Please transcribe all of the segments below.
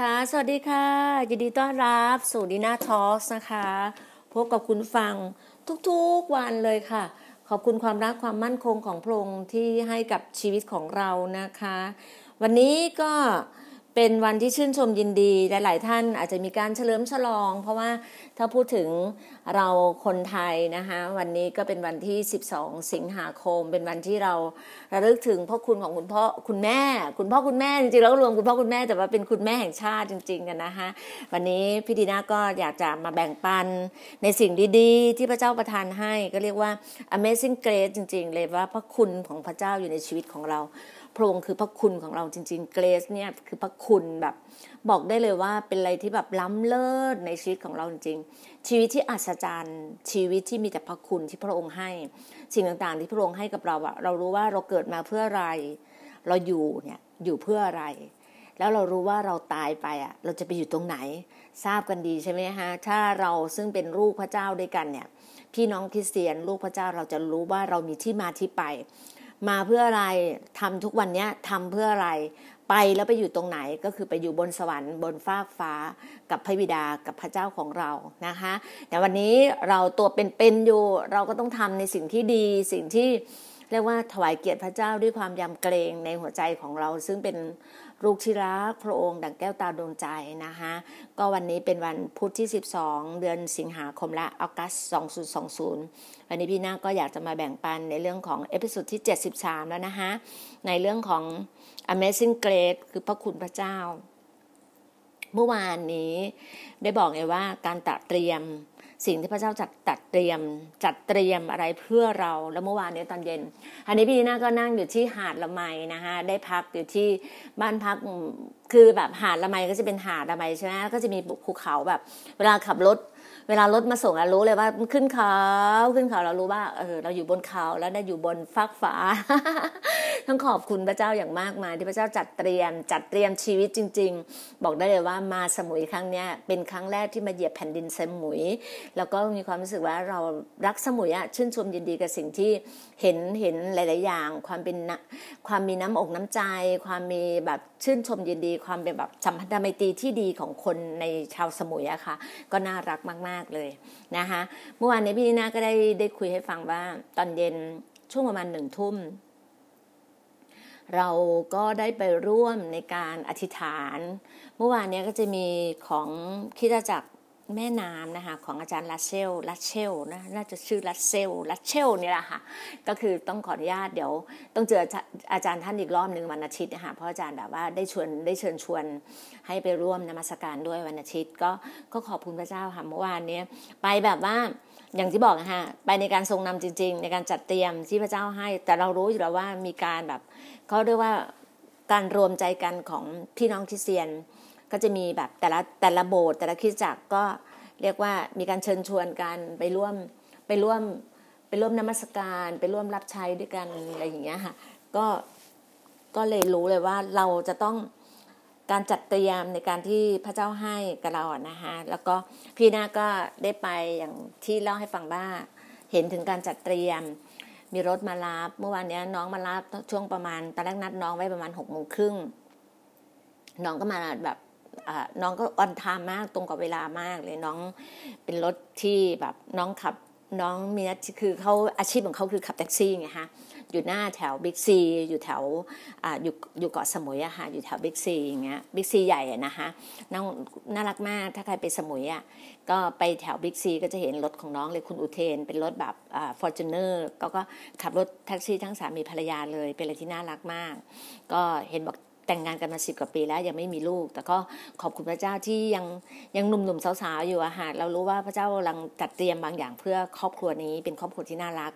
ค่ะ สวัสดีค่ะ ยินดีต้อนรับสู่ดีน่าทอสนะคะ พบกับคุณฟังทุกๆวันเลยค่ะ ขอบคุณความรักความมั่นคงของพระองค์ที่ให้กับชีวิตของเรานะคะ วันนี้ก็ เป็นวันที่ชื่นชมยินดีหลายๆท่านอาจจะมีการเฉลิมฉลอง เพราะว่าถ้าพูดถึงเราคนไทยนะคะวันนี้ก็เป็นวันที่ 12 สิงหาคม เป็นวันที่เราระลึกถึงพ่อคุณของคุณพ่อคุณแม่ คุณพ่อคุณแม่จริงๆแล้วรวมคุณพ่อคุณแม่แต่ว่าเป็นคุณแม่แห่งชาติจริง ๆ กันนะคะวันนี้พี่ดีน่าก็อยากจะมาแบ่งปันในสิ่งดีๆ ที่พระเจ้าประทานให้ก็เรียกว่า Amazing Grace จริง ๆ เลยว่าพระคุณของพระเจ้าอยู่ในชีวิตของเรา พระองค์คือพระคุณของเราจริงๆ เกรซเนี่ยคือพระคุณแบบบอกได้เลยว่าเป็นอะไรที่แบบล้ำเลิศในชีวิตของเราจริงๆ ชีวิตที่อัศจรรย์ ชีวิตที่มีแต่พระคุณที่พระองค์ให้ สิ่งต่างๆ ที่พระองค์ให้กับเราอะเรารู้ว่าเราเกิดมาเพื่ออะไร เราอยู่เนี่ยอยู่เพื่ออะไร แล้วเรารู้ว่าเราตายไปอะเราจะไปอยู่ตรงไหน ทราบกันดีใช่ไหมฮะถ้าเราซึ่งเป็นลูกพระเจ้าด้วยกันเนี่ยพี่น้องคริสเตียนลูกพระเจ้าเราจะรู้ว่าเรามีที่มาที่ไป มาเพื่ออะไรทำทุกวันนี้ทำเพื่ออะไร ไปแล้วไปอยู่ตรงไหนก็คือไปอยู่บนสวรรค์บนฟากฟ้า กับพระบิดากับพระเจ้าของเรานะคะ แต่วันนี้เราตัวเป็นๆอยู่เราก็ต้องทำในสิ่งที่ดีสิ่งที่เรียกว่าถวายเกียรติพระเจ้าด้วยความยำเกรงในหัวใจของเราซึ่งเป็น ลูกที่รักพระองค์ดังแก้วตาดวงใจนะคะก็วันนี้เป็นวันพุธที่ 12 เดือนสิงหาคมและ August 2020 วันนี้พี่นาก็อยากจะมาแบ่งปันในเรื่องของ episode ที่ 73 แล้วนะคะในเรื่องของ Amazing Grace คือพระคุณพระเจ้า เมื่อวานนี้ได้บอกไงว่าการตัดเตรียม สิ่งที่พระเจ้าจัดตัดเตรียม จัดเตรียมอะไรเพื่อเราแล้วเมื่อวานนี้ตอนเย็น อันนี้พี่น่าก็นั่งอยู่ที่หาดละไมนะคะได้พักอยู่ที่บ้านพักคือแบบหาดละไมก็จะเป็นหาดละไมใช่ไหมก็จะมีภูเขาแบบ เวลาขับรถ เวลารถมาส่งเรารู้เลยว่าขึ้นเขาขึ้นเขาเรารู้ว่าเออเราอยู่บนเขาแล้วได้อยู่บนฟากฟ้า ต้องขอบคุณพระเจ้าอย่างมากมายที่พระเจ้าจัดเตรียม จัดเตรียมชีวิตจริง ๆ บอกได้เลยว่ามาสมุยครั้งนี้เป็นครั้งแรกที่มาเหยียบแผ่นดินสมุย แล้วก็มีความรู้สึกว่าเรารักสมุยอะชื่นชมยินดีกับสิ่งที่ เห็นเห็นหลาย ๆ อย่าง ความเป็นความมีน้ำอกน้ำใจ ความมีแบบชื่นชมยินดี ความเป็นแบบสัมพันธไมตรีที่ดีของคนในชาวสมุยอะค่ะ ก็น่ารักมาก ๆ เลยนะคะเมื่อวานนี้พี่นาก็ได้ได้คุยให้ฟังว่าตอนเย็นช่วงประมาณหนึ่งทุ่มเราก็ได้ไปร่วมในการอธิษฐาน เมื่อวานนี้ก็จะมีของคิดจักร แม่น้ำนะคะของอาจารย์ลัชเชลลัชเชลนะน่าจะชื่อลัชเชลลัชเชลนี่แหละค่ะก็คือต้องขออนุญาตเดี๋ยว ต้องเจออาจารย์ท่านอีกรอบหนึ่งวันอาทิตย์นะคะเพราะอาจารย์แบบว่าได้ชวนได้เชิญชวนให้ไปร่วมนมัสการด้วยวันอาทิตย์ ก็ก็ขอบคุณพระเจ้าค่ะเมื่อวานนี้ไปแบบว่าอย่างที่บอกนะฮะไปในการทรงนำจริง ๆ ในการจัดเตรียมที่พระเจ้าให้ แต่เรารู้อยู่แล้วว่ามีการแบบเขาเรียกว่าการรวมใจกันของพี่น้องคริสเตียน ก็จะมีแบบแต่ละแต่ละโบสถ์แต่ละคริสตจักรก็เรียกว่ามีการเชิญชวนกันไปร่วมไปร่วมไปร่วมนมัสการ ไปร่วมรับใช้ด้วยกันอะไรอย่างเงี้ยค่ะก็ก็เลยรู้เลยว่าเราจะต้องการจัดเตรียมในการที่พระเจ้าให้กับเราอะนะคะแล้วก็พี่นาก็ได้ไปอย่างที่เล่าให้ฟังว่าเห็นถึงการจัดเตรียม มีรถมารับเมื่อวานนี้น้องมารับช่วงประมาณตอนแรกนัดน้องไว้ประมาณหกโมงครึ่งน้องก็มาแบบ น้องก็ออนทามมากตรงกับเวลามากเลยน้องเป็นรถที่แบบน้องขับน้องมีคือเขาอาชีพของเขาคือขับแท็กซี่ไงฮะอยู่หน้าแถวบิ๊กซีอยู่แถวออยู่อยู่เกาะสมุยอะค่ะอยู่แถวบิ๊กซีอย่างเงี้ยบิ๊กซีใหญ่อะนะคะน้องน่ารักมากถ้าใครไปสมุยอะก็ไปแถวบิ๊กซีก็จะเห็นรถของน้องเลยคุณอุเทน เป็นรถแบบอ่า Fortuner ก็ก็ขับรถแท็กซี่ทั้งสามีภรรยาเลยเป็นอะไรที่น่ารักมาก ก็เห็นบอก แต่งงานกันมาสิบกว่าปีแล้วยังไม่มีลูก แต่ก็ขอบคุณพระเจ้าที่ยังยังหนุ่มๆสาวๆอยู่อะค่ะเรารู้ว่าพระเจ้ากำลังจัดเตรียมบางอย่างเพื่อครอบครัวนี้เป็นครอบครัวที่น่ารัก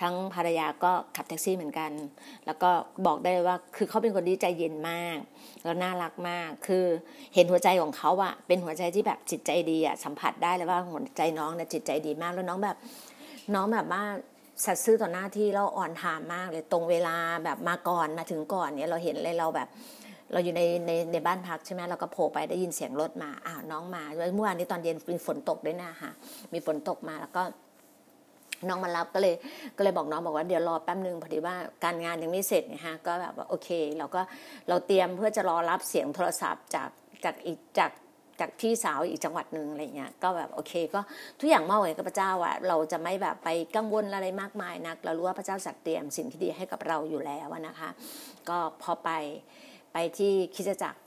ทั้งภรรยาก็ขับแท็กซี่เหมือนกัน แล้วก็บอกได้ว่าคือเขาเป็นคนที่ใจเย็นมากแล้วน่ารักมาก คือเห็นหัวใจของเขาอะเป็นหัวใจที่แบบจิตใจดีอะสัมผัสได้เลยว่าหัวใจน้องเนี่ยจิตใจดีมากแล้วน้องแบบน้องแบบว่า สัตซ์ซื่อต่อหน้าที่เราอ่อนทามมากเลยตรงเวลาแบบมาก่อนมาถึงก่อนเนี่ยเราเห็นเลยเราแบบ เราอยู่ในในในบ้านพักใช่ไหมเราก็โผล่ไปได้ยินเสียงรถมาอ้าวน้องมาเมื่อวานนี้ตอนเย็นมีฝนตกด้วยนะคะมีฝนตกมาแล้วก็น้องมารับก็เลยก็เลยบอกน้องบอกว่าเดี๋ยวรอแป๊บนึงพอดีว่าการงานยังไม่เสร็จนะฮะก็แบบว่าโอเค เราก็เราเตรียมเพื่อจะรอรับเสียงโทรศัพท์จากจากอีกจาก จากพี่สาวอีกจังหวัดหนึ่งอะไรเงี้ยก็แบบโอเค ก็ทุกอย่างมอบไว้กับพระเจ้าอะเราจะไม่แบบไปกังวลอะไรมากมายนัก เรารู้ว่าพระเจ้าจัดเตรียมสิ่งที่ดีให้กับเราอยู่แล้วนะคะ ก็พอไปไปที่คิดจักร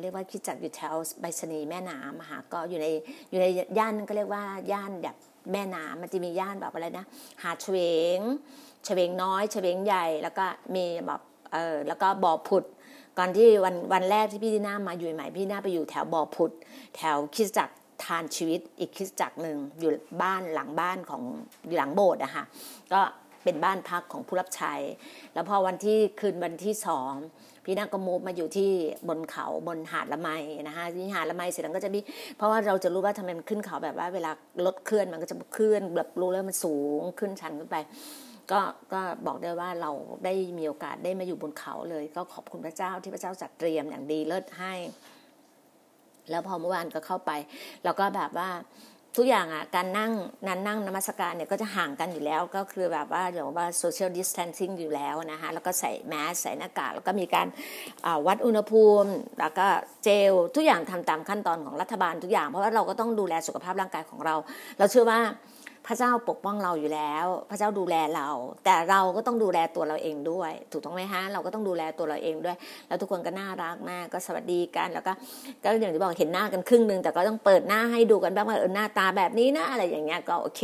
เรียกว่าคิดจักรอยู่แถวใบชนีแม่น้ำค่ะก็อยู่ในอยู่ในย่านก็เรียกว่าย่านแบบแม่น้ำมันจะมีย่านแบบอะไรนะ หาดเฉวงเฉวงน้อยเฉวงใหญ่ แล้วก็มีแบบเออแล้วก็บ่อผุด ก่อนที่วันวันแรกที่พี่ดีน่ามาอยู่ใหม่พี่ดีน่าไปอยู่แถวบ่อผุดแถวคิดจักรทานชีวิตอีกคิดจักรหนึ่งอยู่บ้านหลังบ้านของหลังโบสถ์อะค่ะก็เป็นบ้านพักของผู้รับใช้ แล้วพอวันที่คืนวันที่สองพี่นาก็มูฟมาอยู่ที่บนเขาบนหาดละไมนะคะที่หาดละไมเสร็จแล้วก็จะมีเพราะว่าเราจะรู้ว่าทำไมมันขึ้นเขาแบบว่าเวลารถเคลื่อนมันก็จะเคลื่อนแบบรู้แล้วมันสูงขึ้นชันขึ้นไป ก็ก็บอกได้ว่าเราได้มีโอกาสได้มาอยู่บนเขาเลย ก็ขอบคุณพระเจ้าที่พระเจ้าจัดเตรียมอย่างดีเลิศให้ แล้วพอเมื่อวานก็เข้าไปเราก็แบบว่าทุกอย่างอะการนั่งนั้นนั่งนมัสการเนี่ยก็จะห่างกันอยู่แล้ว ก็คือแบบว่าอย่างว่า social distancing อยู่แล้วนะคะแล้วก็ใส่แมสใส่หน้ากากแล้วก็มีการวัดอุณหภูมิ แล้วก็เจลทุกอย่างทำตามขั้นตอนของรัฐบาลทุกอย่าง เพราะว่าเราก็ต้องดูแลสุขภาพร่างกายของเรา เราเชื่อว่า พระเจ้าปกป้องเราอยู่แล้ว พระเจ้าดูแลเรา แต่เราก็ต้องดูแลตัวเราเองด้วย ถูกต้องไหมฮะเราก็ต้องดูแลตัวเราเองด้วย แล้วทุกคนก็น่ารักมากก็สวัสดีกันแล้วก็ก็อย่างที่บอกเห็นหน้ากันครึ่งหนึ่งแต่ก็ต้องเปิดหน้าให้ดูกันบ้างว่าเออหน้าตาแบบนี้นะอะไรอย่างเงี้ยก็โอเค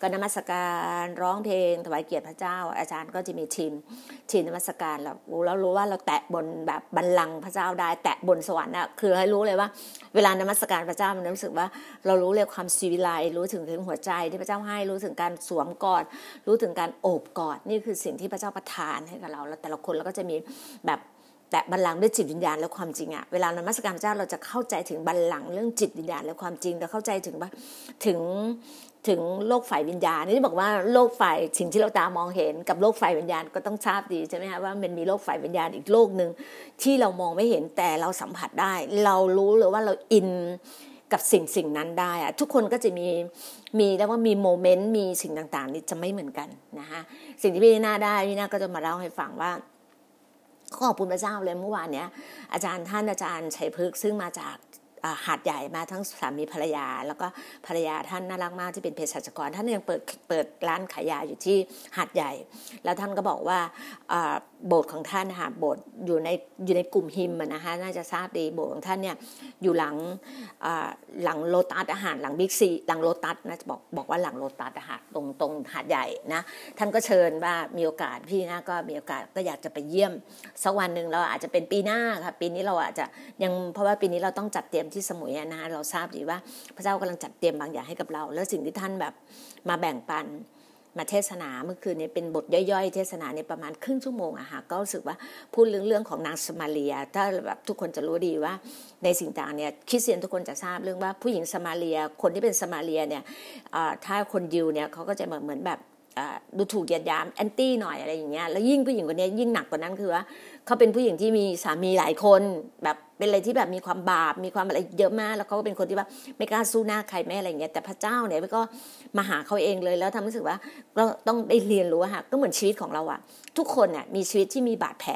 ก็นมัสการร้องเพลงถวายเกียรติพระเจ้า อาจารย์ก็จะมีทีมทีมนมัสการเราเรารู้ว่าเราแตะบนแบบบันลังพระเจ้าได้ แตะบนสวรรค์อะคือให้รู้เลยว่า เวลานมัสการพระเจ้ามันรู้สึกว่า เรารู้เลยความสีวิไลรู้ถึงถึงหัวใจที่พระเจ้าให้รู้ถึงการสวมกอดรู้ถึงการโอบกอดนี่คือสิ่งที่พระเจ้าประทานให้กับเราแล้วแต่ละคนเราก็จะมีแบบแต่บัลลังก์ด้วยจิตวิญญาณและความจริงอะเวลานมัสการเจ้าเราจะเข้าใจถึงบัลลังก์เรื่องจิตวิญญาณและความจริงเราเข้าใจถึงว่าถึงถึงโลกฝ่ายวิญญาณนี่บอกว่าโลกฝ่ายสิ่งที่เราตามองเห็นกับโลกฝ่ายวิญญาณก็ต้องทราบดีใช่ไหมคะว่ามันมีโลกฝ่ายวิญญาณอีกโลกหนึ่งที่เรามองไม่เห็นแต่เราสัมผัสได้ เรารู้เลยว่าเราอินกับสิ่งสิ่งนั้นได้อะทุกคนก็จะมี มีแล้วว่ามีโมเมนต์มีสิ่งต่างๆ นี่จะไม่เหมือนกันนะคะสิ่งที่พี่นาได้พี่นาก็จะมาเล่าให้ฟังว่าขอบคุณพระเจ้าเลยเมื่อวานเนี้ยอาจารย์ท่านอาจารย์ชัยพฤกษ์ซึ่งมาจากหาดใหญ่มาทั้งสามีภรรยา แล้วก็ภรรยาท่านน่ารักมากที่เป็นเภสัชกร ท่านยังเปิดเปิดร้านขายยาอยู่ที่หาดใหญ่ แล้วท่านก็บอกว่า โบสถ์ของท่านนะคะโบสถ์อยู่ในอยู่ในกลุ่มฮิมนะคะน่าจะทราบดีโบสถ์ของท่านเนี่ยอยู่หลังหลังโลตัสอาหารหลังบิ๊กซีหลังโลตัสนะจะบอกบอกว่าหลังโลตัสอาหารตรงตรงหาดใหญ่นะท่านก็เชิญว่ามีโอกาสพี่นะก็มีโอกาสก็อยากจะไปเยี่ยมสักวันหนึ่งเราอาจจะเป็นปีหน้าค่ะปีนี้เราอาจจะยังเพราะว่าปีนี้เราต้องจัดเตรียมที่สมุยนะคะเราทราบดีว่าพระเจ้ากำลังจัดเตรียมบางอย่างให้กับเรา แล้วสิ่งที่ท่านแบบมาแบ่งปัน มาเทศนาเมื่อคืนนี้เป็นบทย่อยๆ เทศนาในประมาณครึ่งชั่วโมงอะค่ะก็รู้สึกว่าพูดเรื่องเรื่องของนางสมาเรีย ถ้าแบบทุกคนจะรู้ดีว่าในสิ่งต่างเนี่ยคริสเตียนทุกคนจะทราบเรื่องว่าผู้หญิงสมาเรีย คนที่เป็นสมาเรียเนี่ยถ้าคนยิวเนี่ยเขาก็จะเหมือนแบบดูถูกเหยียดยามแอนตี้หน่อยอะไรอย่างเงี้ยแล้วยิ่งผู้หญิงคนนี้ยิ่งหนักกว่านั้นคือว่าเขาเป็นผู้หญิงที่มีสามีหลายคนแบบ เป็นอะไรที่แบบมีความบาปมีความอะไรเยอะมาก แล้วเขาก็เป็นคนที่ว่าไม่กล้าสู้หน้าใครแม่อะไรเงี้ยแต่พระเจ้าเนี่ยก็มาหาเขาเองเลยแล้วทำรู้สึกว่าเราต้องได้เรียนรู้ค่ะก็เหมือนชีวิตของเราอะทุกคนเนี่ยมีชีวิตที่มีบาดแผล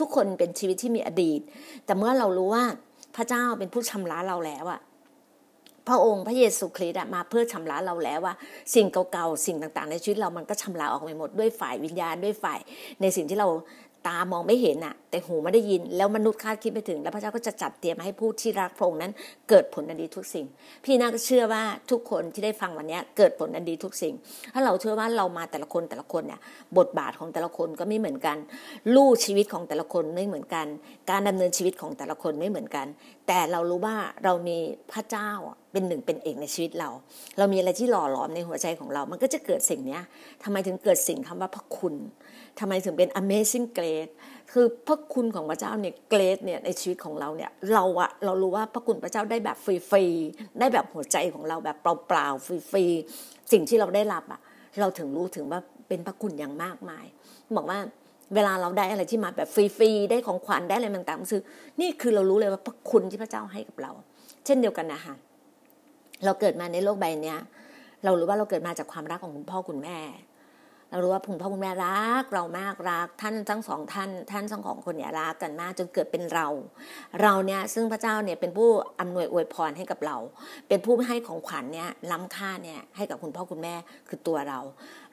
ทุกคนเป็นชีวิตที่มีอดีต แต่เมื่อเรารู้ว่าพระเจ้าเป็นผู้ชำระเราแล้วอะพระองค์พระเยซูคริสต์มาเพื่อชำระเราแล้วว่า สิ่งเก่าๆ สิ่งต่างๆ ในชีวิตเรามันก็ชำระออกไปหมดด้วยฝ่ายวิญญาณด้วยฝ่ายในสิ่งที่เรา ตามองไม่เห็นอะแต่หูไม่ได้ยิน แล้วมนุษย์คาดคิดไม่ถึง แล้วพระเจ้าก็จะจัดเตรียมให้ผู้ที่รักพระองค์นั้น เกิดผลอันดีทุกสิ่ง พี่นาก็เชื่อว่าทุกคนที่ได้ฟังวันนี้เกิดผลอันดีทุกสิ่ง ถ้าเราเชื่อว่าเรามาแต่ละคนแต่ละคนเนี่ยบทบาทของแต่ละคนก็ไม่เหมือนกัน ลู่ชีวิตของแต่ละคนไม่เหมือนกัน การดำเนินชีวิตของแต่ละคนไม่เหมือนกัน แต่เรารู้ว่าเรามีพระเจ้าเป็นหนึ่งเป็นเอกในชีวิตเรา เรามีอะไรที่หล่อหลอมในหัวใจของเรา มันก็จะเกิดสิ่งนี้ทำไมถึงเกิดสิ่งคำว่าพระคุณ ทำไมถึงเป็น amazing grace คือพระคุณของพระเจ้าเนี่ยเกรดเนี่ยในชีวิตของเราเนี่ยเราอะเรารู้ว่าพระคุณพระเจ้าได้แบบฟรีๆได้แบบหัวใจของเราแบบเปล่าๆฟรีๆสิ่งที่เราได้รับอะเราถึงรู้ถึงว่าเป็นพระคุณอย่างมากมาย บอกว่าเวลาเราได้อะไรที่มาแบบฟรีๆได้ของขวัญได้อะไรต่างๆคือนี่คือเรารู้เลยว่าพระคุณที่พระเจ้าให้กับเรา เช่นเดียวกันนะคะเราเกิดมาในโลกใบนี้เรารู้ว่าเราเกิดมาจากความรักของคุณพ่อคุณแม่ เรารู้ว่าคุณพ่อคุณแม่รักเรามากรักท่านทั้งสองท่าน ท่านทั้งสองคนเนี่ยรักกันมากจนเกิดเป็นเรา เราเนี่ยซึ่งพระเจ้าเนี่ยเป็นผู้อำนวยอวยพรให้กับเรา เป็นผู้ให้ของขวัญเนี่ยล้ำค่าเนี่ยให้กับคุณพ่อคุณแม่คือตัวเรา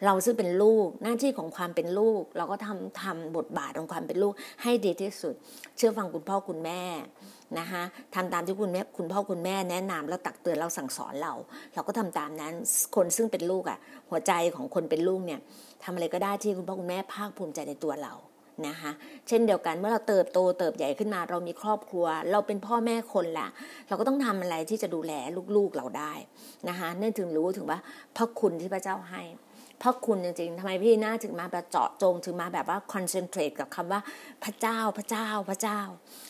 เราซึ่งเป็นลูกหน้าที่ของความเป็นลูก เราก็ทำทำบทบาทของความเป็นลูกให้ดีที่สุด เชื่อฟังคุณพ่อคุณแม่นะคะทำตามที่คุณแม่คุณพ่อคุณแม่แนะนำแล้วตักเตือนเราสั่งสอนเรา เราก็ทำตามนั้นคนซึ่งเป็นลูกอะหัวใจของคนเป็นลูกเนี่ย ทำอะไรก็ได้ที่คุณพ่อคุณแม่ภาคภูมิใจในตัวเรานะคะเช่นเดียวกันเมื่อเราเติบโตเติบใหญ่ขึ้นมา เรามีครอบครัว เราเป็นพ่อแม่คนละเราก็ต้องทำอะไรที่จะดูแลลูกๆเราได้นะคะเนื่องถึงรู้ถึงว่าพระคุณที่พระเจ้าให้พระคุณจริงๆทำไมพี่น่าถึงมาแบบเจาะจงถึงมาแบบว่าคอนเซนเทรตกับคำว่าพระเจ้าพระเจ้าพระเจ้า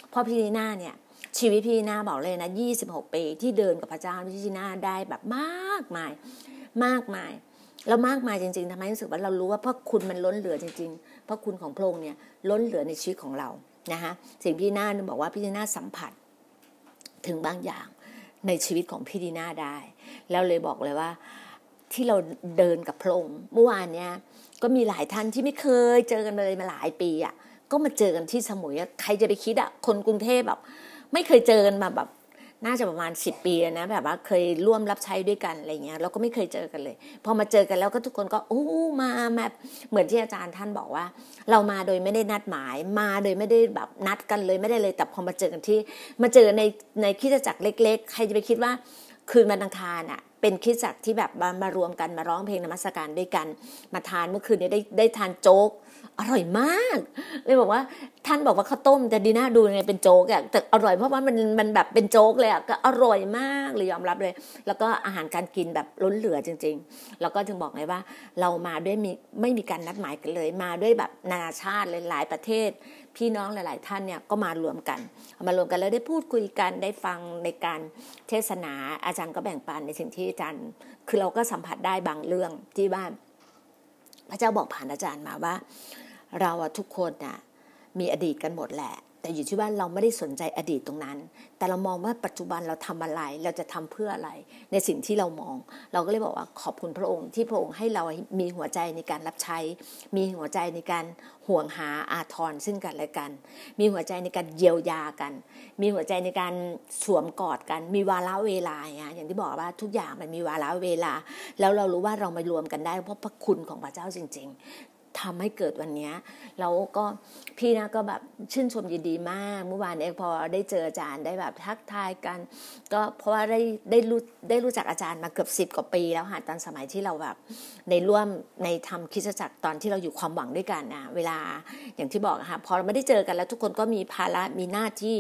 เพราะพี่น้าเนี่ยชีวิตพี่น้าบอกเลยนะ 26 ปีที่เดินกับพระเจ้าพี่น้าได้แบบมากมาย มากมาย แล้วมากมายจริงๆทำไมรู้สึกว่าเรารู้ว่าพระคุณมันล้นเหลือจริงๆพระคุณของพระองค์เนี่ยล้นเหลือในชีวิตของเรานะคะสิ่งพี่น้าบอกว่าพี่ดีนาสัมผัสถึงบางอย่างในชีวิตของพี่ดีนาได้ แล้วเลยบอกเลยว่าที่เราเดินกับพระองค์เมื่อวานเนี้ยก็มีหลายท่านที่ไม่เคยเจอกันเลยมาหลายปีอะก็มาเจอกันที่สมุยใครจะไปคิดอะคนกรุงเทพแบบไม่เคยเจอกันมาแบบ น่าจะประมาณสิบปีนะแบบว่าเคยร่วมรับใช้ด้วยกันอะไรเงี้ยเราก็ไม่เคยเจอกันเลย พอมาเจอกันแล้วก็ทุกคนก็โอ้มาแบบเหมือนที่อาจารย์ท่านบอกว่า เรามาโดยไม่ได้นัดหมายมาโดยไม่ได้แบบนัดกันเลยไม่ได้เลย แต่พอมาเจอกันที่ มาเจอในในคิดจักรเล็ก ๆ ใครจะไปคิดว่าคืนวันอังคารอะเป็นคิดจักรที่แบบมามารวมกันมาร้องเพลงนมัสการด้วยกัน มาทานเมื่อคืนนี้ได้ได้ทานโจ๊ก อร่อยมากเลยบอกว่าท่านบอกว่าข้าวต้มจะดีน่าดูไงเป็นโจ๊กอะแต่อร่อยเพราะว่ามันมันแบบเป็นโจ๊กเลยอะก็อร่อยมากเลยยอมรับเลย แล้วก็อาหารการกินแบบล้นเหลือจริง ๆ แล้วก็จึงบอกไงว่า เรามาด้วยมีไม่มีการนัดหมายกันเลย มาด้วยแบบนานาชาติหลายประเทศ พี่น้องหลาย ๆ ท่านเนี่ยก็มารวมกันมารวมกันแล้วได้พูดคุยกันได้ฟังในการเทศนาอาจารย์ก็แบ่งปันในสิ่งที่อาจารย์ คือเราก็สัมผัสได้บางเรื่องที่บ้านพระเจ้าบอกผ่านอาจารย์มาว่า เราอะทุกคนน่ะมีอดีตกันหมดแหละ แต่อยู่ที่ว่าเราไม่ได้สนใจอดีตตรงนั้น แต่เรามองว่าปัจจุบันเราทำอะไร เราจะทำเพื่ออะไร ในสิ่งที่เรามอง เราก็เลยบอกว่าขอบคุณพระองค์ที่พระองค์ให้เรามีหัวใจในการรับใช้ มีหัวใจในการห่วงหาอาทรซึ่งกันและกัน มีหัวใจในการเยียวยากัน มีหัวใจในการสวมกอดกัน มีวาระเวลาอย่างที่บอกว่าทุกอย่างมันมีวาระเวลา แล้วเรารู้ว่าเรามารวมกันได้เพราะพระคุณของพระเจ้าจริง ทำให้เกิดวันนี้แล้วก็พี่นะก็แบบชื่นชมยินดีมาก เมื่อวานเองพอได้เจออาจารย์ได้แบบทักทายกัน ก็เพราะว่าได้ได้รู้ได้รู้จักอาจารย์มาเกือบสิบกว่าปี แล้วค่ะตอนสมัยที่เราแบบในร่วมในทำคิดจักรตอนที่เราอยู่ความหวังด้วยกันนะเวลาอย่างที่บอกค่ะพอเราไม่ได้เจอกันแล้วทุกคนก็มีภาระมีหน้าที่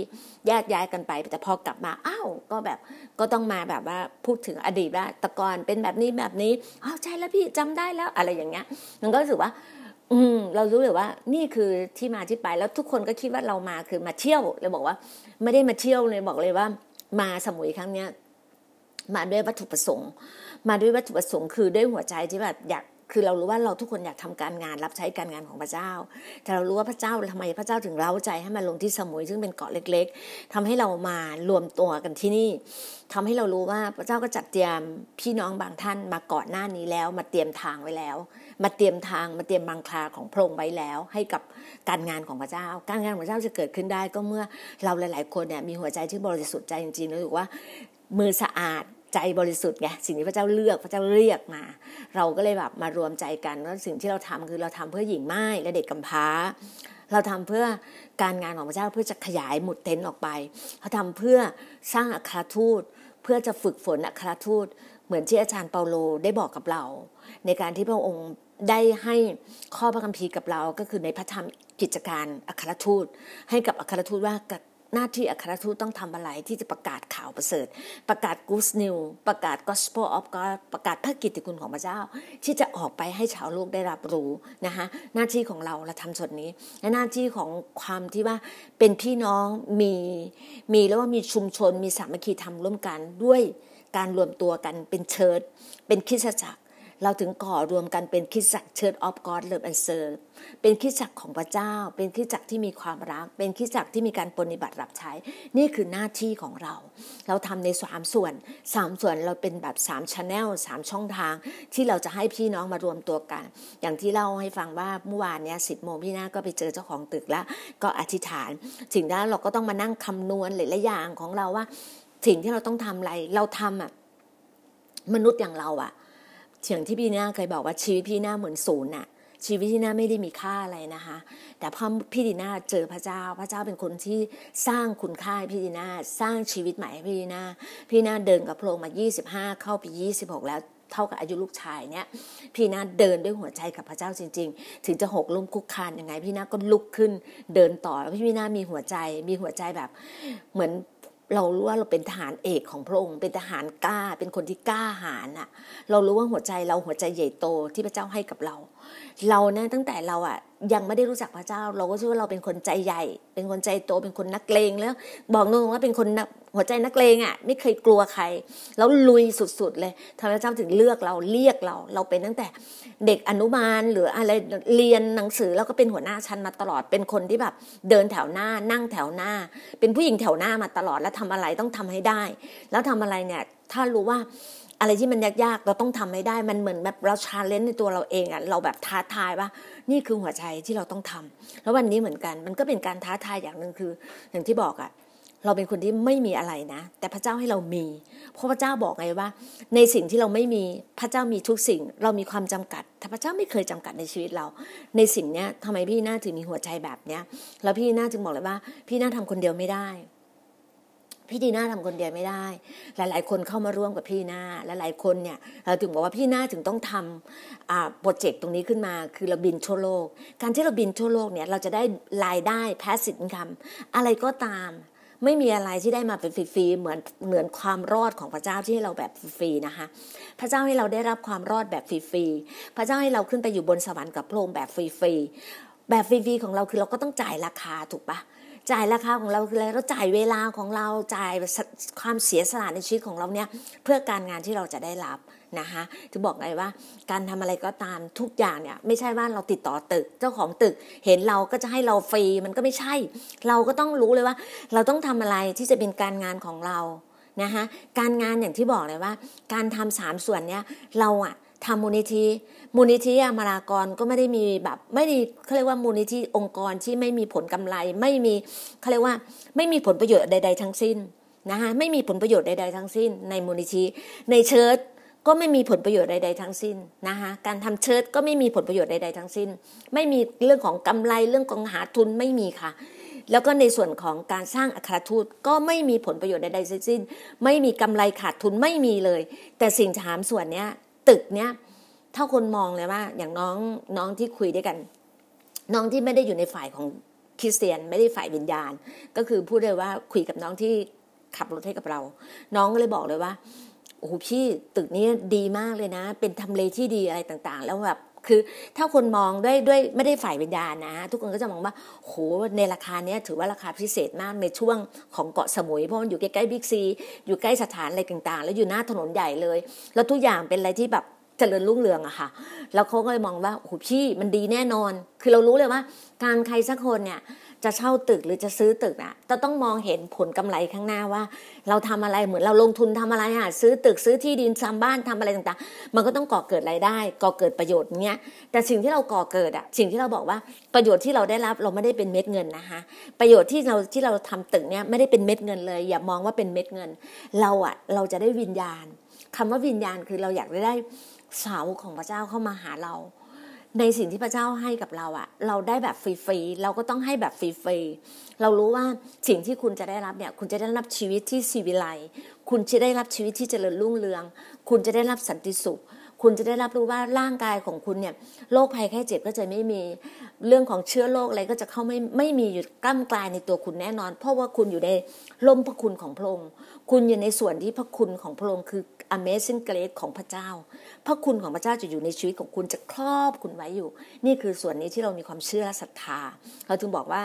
แยกย้ายกันไป แต่พอกลับมาอ้าวก็แบบก็ต้องมาแบบว่าพูดถึงอดีตว่าตะกอนเป็นแบบนี้แบบนี้อ้าวใช่แล้วพี่จำได้แล้วอะไรอย่างเงี้ยมันก็รู้สึกว่า อืมเรารู้เลยว่า นี่คือที่มาที่ไปแล้วทุกคนก็คิดว่าเรามาคือมาเที่ยวเลยบอกว่า ไม่ได้มาเที่ยวเลยบอกเลยว่า มาสมุยครั้งเนี้ย มาด้วยวัตถุประสงค์ มาด้วยวัตถุประสงค์คือด้วยหัวใจที่แบบอยากคือเรารู้ว่าเราทุกคนอยากทำการงานรับใช้การงานของพระเจ้า แต่เรารู้ว่าพระเจ้าทำไมพระเจ้าถึงเร้าใจให้มาลงที่สมุยซึ่งเป็นเกาะเล็ก ๆทำให้เรามารวมตัวกันที่นี่ทำให้เรารู้ว่าพระเจ้าก็จัดเตรียมพี่น้องบางท่านมาก่อนหน้านี้แล้ว มาเตรียมทางไว้แล้ว มาเตรียมทางมาเตรียมบังคลาของพระองค์ไว้แล้ว ให้กับการงานของพระเจ้า การงานของพระเจ้าจะเกิดขึ้นได้ก็เมื่อเราหลาย ๆ คนเนี่ยมีหัวใจที่บริสุทธิ์ใจจริงๆรู้สึกว่ามือสะอาดใจบริสุทธิ์ไงสิ่งที่พระเจ้าเลือกพระเจ้าเรียกมา เราก็เลยแบบมารวมใจกันแล้วสิ่งที่เราทำคือเราทำเพื่อหญิงไม้และเด็กกำพร้า เราทำเพื่อการงานของพระเจ้าเพื่อจะขยายหมุดเต็นออกไป เราทำเพื่อสร้างอัครทูต เพื่อจะฝึกฝนอัครทูต เหมือนที่อาจารย์เปาโลได้บอกกับเรา ในการที่พระองค์ ได้ให้ข้อพระคัมภีร์กับเราก็คือในพระธรรมกิจการอัครทูต ให้กับอัครทูตว่าหน้าที่อัครทูตต้องทำอะไรที่จะประกาศข่าวประเสริฐ ประกาศกูสนิวประกาศ gospel of God ประกาศพระกิตติคุณของพระเจ้า ที่จะออกไปให้ชาวโลกได้รับรู้นะคะหน้าที่ของเราเราทำส่วนนี้ และหน้าที่ของความที่ว่าเป็นพี่น้องมีมีแล้วว่ามีชุมชน มีสามัคคีทำร่วมกันด้วยการรวมตัวกันเป็นเชิดเป็นคิดจักร เราถึงก่อรวมกันเป็นคิดจักร Church of God Love and Serve เป็นคิดจักรของพระเจ้า เป็นคิดจักรที่มีความรัก เป็นคิดจักรที่มีการปฏิบัติรับใช้ นี่คือหน้าที่ของเรา เราทำในสามส่วนสามส่วนเราเป็นแบบสามชั้นแนลสามช่องทาง ที่เราจะให้พี่น้องมารวมตัวกัน อย่างที่เล่าให้ฟังว่าเมื่อวานเนี้ยสิบโมงพี่น้าก็ไปเจอเจ้าของตึกแล้ว ก็อธิษฐานสิ่งนั้นเราก็ต้องมานั่งคำนวณหลายๆอย่างของเราว่า สิ่งที่เราต้องทำอะไรเราทำอะมนุษย์อย่างเราอะ เอย่างที่พี่นาเคยบอกว่าชีวิตพี่นาเหมือนศูนย์อะชีวิตพี่นาไม่ได้มีค่าอะไรนะคะ แต่พอพี่ดีนาเจอพระเจ้า พระเจ้าเป็นคนที่สร้างคุณค่าพี่ดีนาสร้างชีวิตใหม่ให้พี่ดีนาพี่นาเดินกับพระองค์มา 25 เข้าปี 26 แล้วเท่ากับอายุลูกชายเนี่ย พี่นาเดินด้วยหัวใจกับพระเจ้าจริง ๆ ถึงจะหกล้มคุกคานยังไง พี่นาก็ลุกขึ้นเดินต่อแล้วพี่นามีหัวใจมีหัวใจแบบเหมือน เรารู้ว่าเราเป็นทหารเอกของพระองค์ เป็นทหารกล้า เป็นคนที่กล้าหาญอะเรารู้ว่าหัวใจเราหัวใจใหญ่โตที่พระเจ้าให้กับเรา เราเนี่ยตั้งแต่เราอะยังไม่ได้รู้จักพระเจ้า เราก็เชื่อว่าเราเป็นคนใจใหญ่ เป็นคนใจโตเป็นคนนักเลงแล้ว บอกตรงว่าเป็นคนหัวใจนักเลงอะไม่เคยกลัวใคร แล้วลุยสุดๆเลยทำไมพระเจ้าถึงเลือกเราเรียกเรา เราเป็นตั้งแต่เด็กอนุบาลหรืออะไรเรียนหนังสือแล้วก็เป็นหัวหน้าชั้นมาตลอด เป็นคนที่แบบเดินแถวหน้านั่งแถวหน้า เป็นผู้หญิงแถวหน้ามาตลอดแล้วทำอะไรต้องทำให้ได้ แล้วทำอะไรเนี่ยถ้ารู้ว่า อะไรที่มันยากๆ เราต้องทำให้ได้ มันเหมือนแบบเราชาเลนจ์ในตัวเราเองอะเราแบบท้าทายว่านี่คือหัวใจที่เราต้องทำแล้ววันนี้เหมือนกัน มันก็เป็นการท้าทายอย่างหนึ่งคือ อย่างที่บอกอะเราเป็นคนที่ไม่มีอะไรนะ แต่พระเจ้าให้เรามี เพราะพระเจ้าบอกไงว่า ในสิ่งที่เราไม่มีพระเจ้ามีทุกสิ่ง เรามีความจำกัดแต่พระเจ้าไม่เคยจำกัดในชีวิตเรา ในสิ่งเนี้ยทำไมพี่น่าถึงมีหัวใจแบบเนี้ย แล้วพี่น่าจึงบอกเลยว่า พี่น่าทำคนเดียวไม่ได้ พี่ดีน่าทำคนเดียวไม่ได้ หลาย ๆ คนเข้ามาร่วมกับพี่นาและหลายคนเนี่ยเราถึงบอกว่าพี่นาถึงต้องทำโปรเจกต์ตรงนี้ขึ้นมา คือเราบินทั่วโลก การที่เราบินทั่วโลกเนี่ยเราจะได้รายได้แพสซีฟอินคัมอะไรก็ตามไม่มีอะไรที่ได้มาเป็นฟรีๆเหมือนเหมือนความรอดของพระเจ้าที่ให้เราแบบฟรีๆนะคะ พระเจ้าให้เราได้รับความรอดแบบฟรีๆพระเจ้าให้เราขึ้นไปอยู่บนสวรรค์กับพระองค์แบบฟรีๆแบบฟรีๆของเราคือเราก็ต้องจ่ายราคาถูกปะ จ่ายราคาของเราคืออะไรเราจ่ายเวลาของเราจ่ายความเสียสละในชีวิตของเราเนี่ยเพื่อการงานที่เราจะได้รับนะคะจะบอกไงว่าการทำอะไรก็ตามทุกอย่างเนี่ยไม่ใช่ว่าเราติดต่อตึกเจ้าของตึก เห็นเราก็จะให้เราฟรีมันก็ไม่ใช่ เราก็ต้องรู้เลยว่า เราต้องทำอะไรที่จะเป็นการงานของเรานะคะการงานอย่างที่บอกเลยว่า การทำสามส่วนเนี้ยเราอะ ทำมูลนิธิมูลนิธิอมรากรก็ไม่ได้มีแบบไม่ได้เขาเรียกว่ามูลนิธิองค์กรที่ไม่มีผลกำไร ไม่มีเขาเรียกว่าไม่มีผลประโยชน์ใด ๆ ทั้งสิ้นนะคะไม่มีผลประโยชน์ใด ๆ ทั้งสิ้น ในมูลนิธิในเชิร์ตก็ไม่มีผลประโยชน์ใด ๆ ทั้งสิ้นนะคะการทำเชิร์ตก็ไม่มีผลประโยชน์ใด ๆ ทั้งสิ้น ไม่มีเรื่องของกำไรเรื่องของหาทุนไม่มีค่ะ แล้วก็ในส่วนของการสร้างอัครทูตก็ไม่มีผลประโยชน์ใดๆทั้งสิ้น ไม่มีกำไรขาดทุนไม่มีเลย แต่สิ่งถามส่วนเนี้ย ตึกเนี้ยถ้าคนมองเลยว่า อย่างน้องน้องที่คุยด้วยกัน น้องที่ไม่ได้อยู่ในฝ่ายของคริสเตียนไม่ได้ฝ่ายวิญญาณ ก็คือพูดเลยว่าคุยกับน้องที่ขับรถให้กับเรา น้องก็เลยบอกเลยว่าโอ้โหพี่ตึกนี้ดีมากเลยนะ เป็นทำเลที่ดีอะไรต่างๆ แล้วแบบ คือถ้าคนมองด้วยด้วยไม่ได้ฝ่ายวิญญาณนะ ทุกคนก็จะมองว่าโหในราคาเนี้ยถือว่าราคาพิเศษมากในช่วงของเกาะสมุยเพราะมันอยู่ใกล้ๆบิ๊กซีอยู่ใกล้สถานอะไรต่างๆ แล้วอยู่หน้าถนนใหญ่เลย แล้วทุกอย่างเป็นอะไรที่แบบเจริญรุ่งเรืองอะค่ะ แล้วเขาก็เลยมองว่าโอ้โหพี่มันดีแน่นอน คือเรารู้เลยว่า การใครสักคนเนี่ย จะเช่าตึกหรือจะซื้อตึกอะจะต้องมองเห็นผลกำไรข้างหน้าว่า เราทำอะไรเหมือนเราลงทุนทำอะไรอะซื้อตึกซื้อที่ดินซ้ำบ้านทำอะไรต่างๆ มันก็ต้องก่อเกิดรายได้ก่อเกิดประโยชน์เนี้ยแต่สิ่งที่เราก่อเกิดอะสิ่งที่เราบอกว่าประโยชน์ที่เราได้รับเราไม่ได้เป็นเม็ดเงินนะคะประโยชน์ที่เราที่เราทำตึกเนี้ยไม่ได้เป็นเม็ดเงินเลย อย่ามองว่าเป็นเม็ดเงิน เราอะเราจะได้วิญญาณคำว่าวิญญาณคือเราอยากได้สาวของพระเจ้าเข้ามาหาเรา ในสิ่งที่พระเจ้าให้กับเราอะเราได้แบบฟรีๆเราก็ต้องให้แบบฟรีๆเรารู้ว่าสิ่งที่คุณจะได้รับเนี่ย คุณจะได้รับชีวิตที่สีวิไลคุณจะได้รับชีวิตที่เจริญรุ่งเรือง คุณจะได้รับสันติสุข คุณจะได้รับรู้ว่าร่างกายของคุณเนี่ยโรคภัยแค่เจ็บก็จะไม่มี เรื่องของเชื้อโรคอะไรก็จะเข้าไม่ไม่มีอยู่กล้ำกลายในตัวคุณแน่นอน เพราะว่าคุณอยู่ในล่มพระคุณของพระองค์คุณอยู่ในส่วนที่พระคุณของพระองค์คือ Amazing Grace ของพระเจ้า พระคุณของพระเจ้าจะอยู่ในชีวิตของคุณจะครอบคุณไว้อยู่ นี่คือส่วนนี้ที่เรามีความเชื่อศรัทธา เราจึงบอกว่า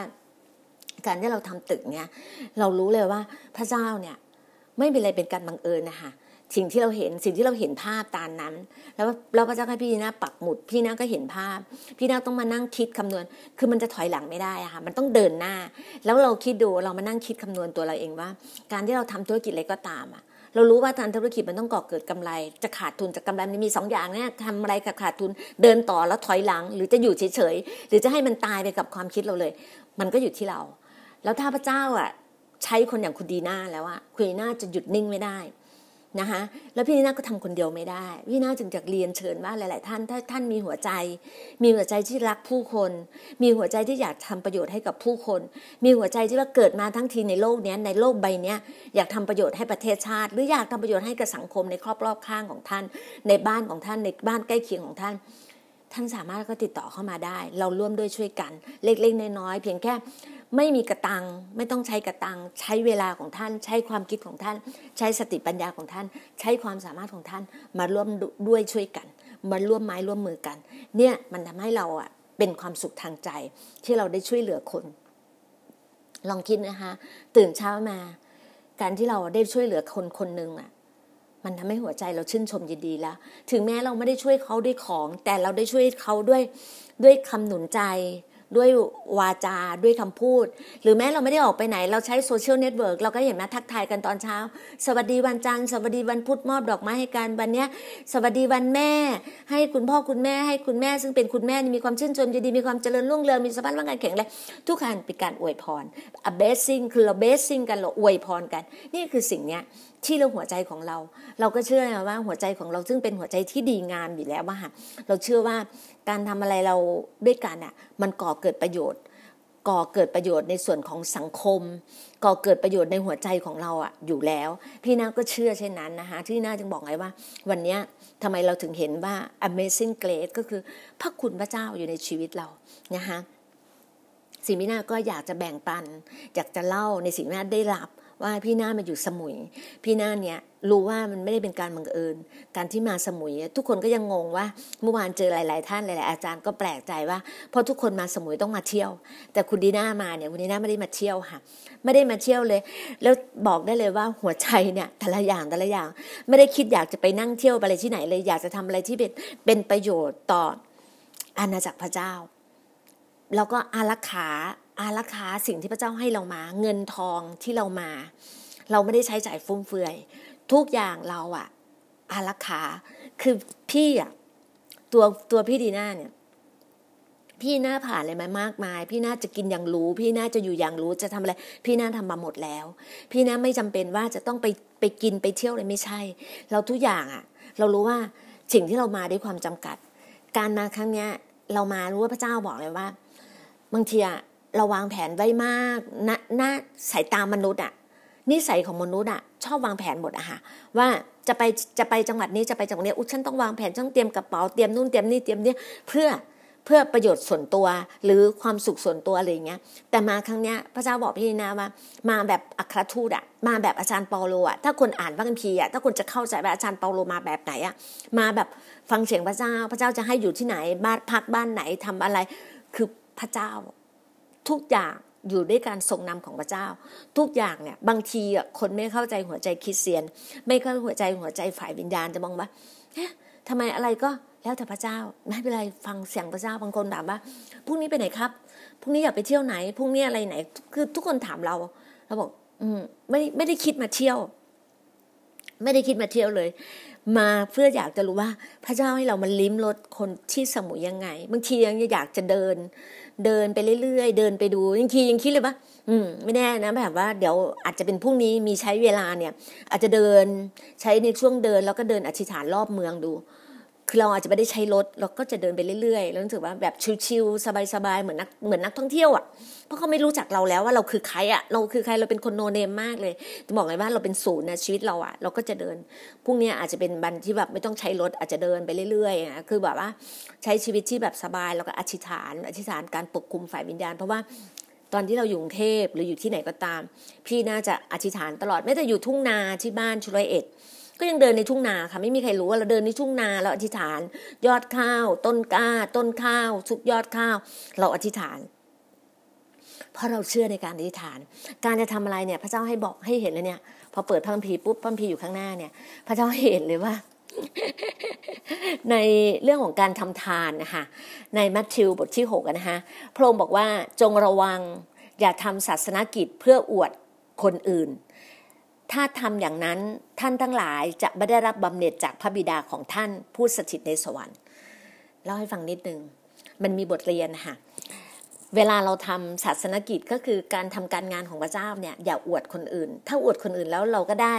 การที่เราทำตึกเนี่ย เรารู้เลยว่าพระเจ้าเนี่ย ไม่เป็นอะไรเป็นการบังเอิญนะคะสิ่งที่เราเห็นสิ่งที่เราเห็นภาพตามนั้น แล้วเราก็จะให้พี่นาปักหมุด พี่นาก็เห็นภาพ พี่นาต้องมานั่งคิดคำนวณ คือมันจะถอยหลังไม่ได้อะค่ะมันต้องเดินหน้า แล้วเราคิดดูเรามานั่งคิดคำนวณตัวเราเองว่า การที่เราทำธุรกิจอะไรก็ตามอะ เรารู้ว่าการธุรกิจมันต้องก่อเกิดกำไร จะขาดทุนจากกำไรมันมีสองอย่างเนี่ยทำอะไรกับขาดทุนเดินต่อแล้วถอยหลัง หรือจะอยู่เฉยๆหรือจะให้มันตายไปกับความคิดเราเลย มันก็อยู่ที่เรา แล้วถ้าพระเจ้าอะใช้คนอย่างคุณดีน่าแล้วอะคุณดีน่าจะหยุดนิ่งไม่ได้ นะคะแล้วพี่นีน่าก็ทำคนเดียวไม่ได้ พี่น่าจึงจะเรียนเชิญว่าหลาย ๆ ท่านถ้าท่านมีหัวใจ มีหัวใจที่รักผู้คน มีหัวใจที่อยากทำประโยชน์ให้กับผู้คน มีหัวใจที่ว่าเกิดมาทั้งทีในโลกนี้ในโลกใบนี้อยากทำประโยชน์ให้ประเทศชาติ หรืออยากทำประโยชน์ให้กับสังคมในครอบรอบข้างของท่าน ในบ้านของท่านในบ้านใกล้เคียงของท่าน ท่านสามารถก็ติดต่อเข้ามาได้ เราร่วมด้วยช่วยกัน เล็กๆน้อยๆเพียงแค่ไม่มีกระตังไม่ต้องใช้กระตังใช้เวลาของท่าน ใช้ความคิดของท่าน ใช้สติปัญญาของท่าน ใช้ความสามารถของท่านมาร่วมด้วยช่วยกัน มาร่วมไม้ร่วมมือกัน เนี่ยมันทำให้เราอะเป็นความสุขทางใจ ที่เราได้ช่วยเหลือคน ลองคิดนะคะตื่นเช้ามา การที่เราได้ช่วยเหลือคนคนหนึ่งอะ มันทำให้หัวใจเราชื่นชมยินดีแล้ว ถึงแม้เราไม่ได้ช่วยเขาด้วยของ แต่เราได้ช่วยเขาด้วยด้วยคำหนุนใจ ด้วยวาจาด้วยคำพูด หรือแม้เราไม่ได้ออกไปไหน เราใช้ social network เราก็เห็นมาทักทายกันตอนเช้า สวัสดีวันจันทร์สวัสดีวันพุธมอบดอกไม้ให้กันวันนี้สวัสดีวันแม่ ให้คุณพ่อคุณแม่ให้คุณแม่ ซึ่งเป็นคุณแม่มีความชื่นชมยินดีมีความเจริญรุ่งเรืองมีสภาพร่างกายแข็งแรงทุกการเป็นการอวยพร a blessing คือเรา blessing กันเราอวยพรกัน นี่คือสิ่งเนี้ยที่เราหัวใจของเรา เราก็เชื่อนะว่าหัวใจของเราซึ่งเป็นหัวใจที่ดีงามอยู่แล้วว่าเราเชื่อว่าการทำอะไรเราด้วยกันอะมันก่อเกิดประโยชน์ ก่อเกิดประโยชน์ในส่วนของสังคม ก่อเกิดประโยชน์ในหัวใจของเราอะอยู่แล้ว พี่นาก็เชื่อเช่นนั้นนะคะที่นาจึงบอกไงว่า วันนี้ทำไมเราถึงเห็นว่า Amazing Grace ก็คือพระคุณพระเจ้าอยู่ในชีวิตเรานะคะสิ่งที่นาก็อยากจะแบ่งปัน อยากจะเล่าในสิ่งที่นาได้รับ ว่าพี่นามาอยู่สมุย พี่นาเนี่ยรู้ว่ามันไม่ได้เป็นการบังเอิญ การที่มาสมุย ทุกคนก็ยังงงว่าเมื่อวานเจอหลาย ๆ ท่านหลาย ๆ อาจารย์ก็แปลกใจว่าเพราะทุกคนมาสมุยต้องมาเที่ยว แต่คุณดีน่ามาเนี่ยคุณดีน่าไม่ได้มาเที่ยวค่ะ ไม่ได้มาเที่ยวเลย แล้วบอกได้เลยว่าหัวใจเนี่ยแต่ละอย่างแต่ละอย่าง ไม่ได้คิดอยากจะไปนั่งเที่ยวอะไรที่ไหนเลย อยากจะทำอะไรที่เป็นเป็นประโยชน์ต่ออาณาจักรพระเจ้าแล้วก็อารักขา อารักขาสิ่งที่พระเจ้าให้เรามา เงินทองที่เรามา เราไม่ได้ใช้จ่ายฟุ่มเฟือย ทุกอย่างเราอะอารักขาคือพี่อะตัวตัวพี่ดีน่าเนี่ย พี่น่าผ่านอะไรมามากมาย พี่น่าจะกินอย่างรู้ พี่น่าจะอยู่อย่างรู้จะทำอะไร พี่น่าทำมาหมดแล้ว พี่น่าไม่จำเป็นว่าจะต้องไปไปกินไปเที่ยวอะไรไม่ใช่ เราทุกอย่างอะเรารู้ว่าสิ่งที่เรามาด้วยความจำกัด การมาครั้งเนี้ย เรามารู้ว่าพระเจ้าบอกเลยว่า บางทีอะ เราวางแผนไว้มากณหน้าสายตามนุษย์อะนิสัยของมนุษย์อะชอบวางแผนหมดอะค่ะว่าจะไปจะไปจังหวัดนี้จะไปจังหวัดนี้อุ้ฉันต้องวางแผนต้องเตรียมกระเป๋าเตรียมนู่นเตรียมนี่เตรียมนี่เพื่อเพื่อประโยชน์ส่วนตัวหรือความสุขส่วนตัวอะไรเงี้ย แต่มาครั้งเนี้ยพระเจ้าบอกพี่นะว่า มาแบบอัครทูตอะมาแบบอาจารย์เปาโลอะถ้าคนอ่านพระคัมภีร์อะถ้าคนจะเข้าใจว่าอาจารย์เปาโลมาแบบไหนอะมาแบบฟังเสียงพระเจ้า พระเจ้าจะให้อยู่ที่ไหนบ้านพักบ้านไหนทำอะไร คือพระเจ้า ทุกอย่างอยู่ด้วยการทรงนำของพระเจ้า ทุกอย่างเนี่ยบางทีอะคนไม่เข้าใจหัวใจคริสเตียน ไม่เข้าหัวใจหัวใจฝ่ายวิญญาณจะมองว่าเอ๊ะทำไมอะไรก็แล้วแต่พระเจ้าไม่เป็นไรฟังเสียงพระเจ้าบางคนถามว่าพรุ่งนี้ไปไหนครับพรุ่งนี้อยากไปเที่ยวไหนพรุ่งนี้อะไรไหน คือทุกคนถามเราเราบอก อืมไม่ไม่ได้คิดมาเที่ยว ไม่ได้คิดมาเที่ยวเลย มาเพื่ออยากจะรู้ว่า พระเจ้าให้เรามันลิ้มรสคนที่สมุยยังไงบางทียังอยากจะเดิน เดินไปเรื่อยๆ เดินไปดูยังทียังคิดเลยว่าอืมไม่แน่นะแบบว่าเดี๋ยวอาจจะเป็นพรุ่งนี้มีใช้เวลาเนี่ย อาจจะเดินใช้ในช่วงเดินแล้วก็เดินอธิษฐานรอบเมืองดู คือเราอาจจะไม่ได้ใช้รถเราก็จะเดินไปเรื่อยๆแล้วรู้สึกว่าแบบชิลๆสบายๆเหมือนนักเหมือนนักท่องเที่ยวอะเพราะเขาไม่รู้จักเราแล้วว่าเราคือใครอะเราคือใครเราเป็นคนโนเนมมากเลยจะบอกเลยว่าเราเป็นศูนย์นะชีวิตเราอะเราก็จะเดินพรุ่งนี้อาจจะเป็นบันที่แบบไม่ต้องใช้รถอาจจะเดินไปเรื่อยๆนะคือแบบว่าใช้ชีวิตที่แบบสบายแล้วก็อธิษฐานอธิษฐานการปกคุมฝ่ายวิญญาณ เพราะว่าตอนที่เราอยู่กรุงเทพหรืออยู่ที่ไหนก็ตาม พี่น่าจะอธิษฐานตลอดไม่แต่อยู่ทุ่งนาที่บ้านชุรเอ็ด ก็ยังเดินในทุ่งนาค่ะ ไม่มีใครรู้ว่าเราเดินในทุ่งนาเราอธิษฐาน ยอดข้าว ต้นกล้า ต้นข้าวสุกยอดข้าว เราอธิษฐาน เพราะเราเชื่อในการอธิษฐาน การจะทำอะไรเนี่ย พระเจ้าให้บอกให้เห็นเลยเนี่ย พอเปิดพระคัมภีร์ปุ๊บพระคัมภีร์อยู่ข้างหน้าเนี่ย พระเจ้าเห็นเลยว่าในเรื่องของการทำทานนะคะในมัทธิวบทที่6นะคะพระองค์บอกว่าจงระวังอย่าทำศาสนกิจเพื่ออวดคนอื่น ถ้าทำอย่างนั้นท่านทั้งหลายจะไม่ได้รับบำเหน็จจากพระบิดาของท่านผู้สถิตในสวรรค์เล่าให้ฟังนิดนึง มันมีบทเรียนค่ะ เวลาเราทำศาสนกิจก็คือการทำการงานของพระเจ้าเนี่ยอย่าอวดคนอื่น ถ้าอวดคนอื่นแล้วเราก็ได้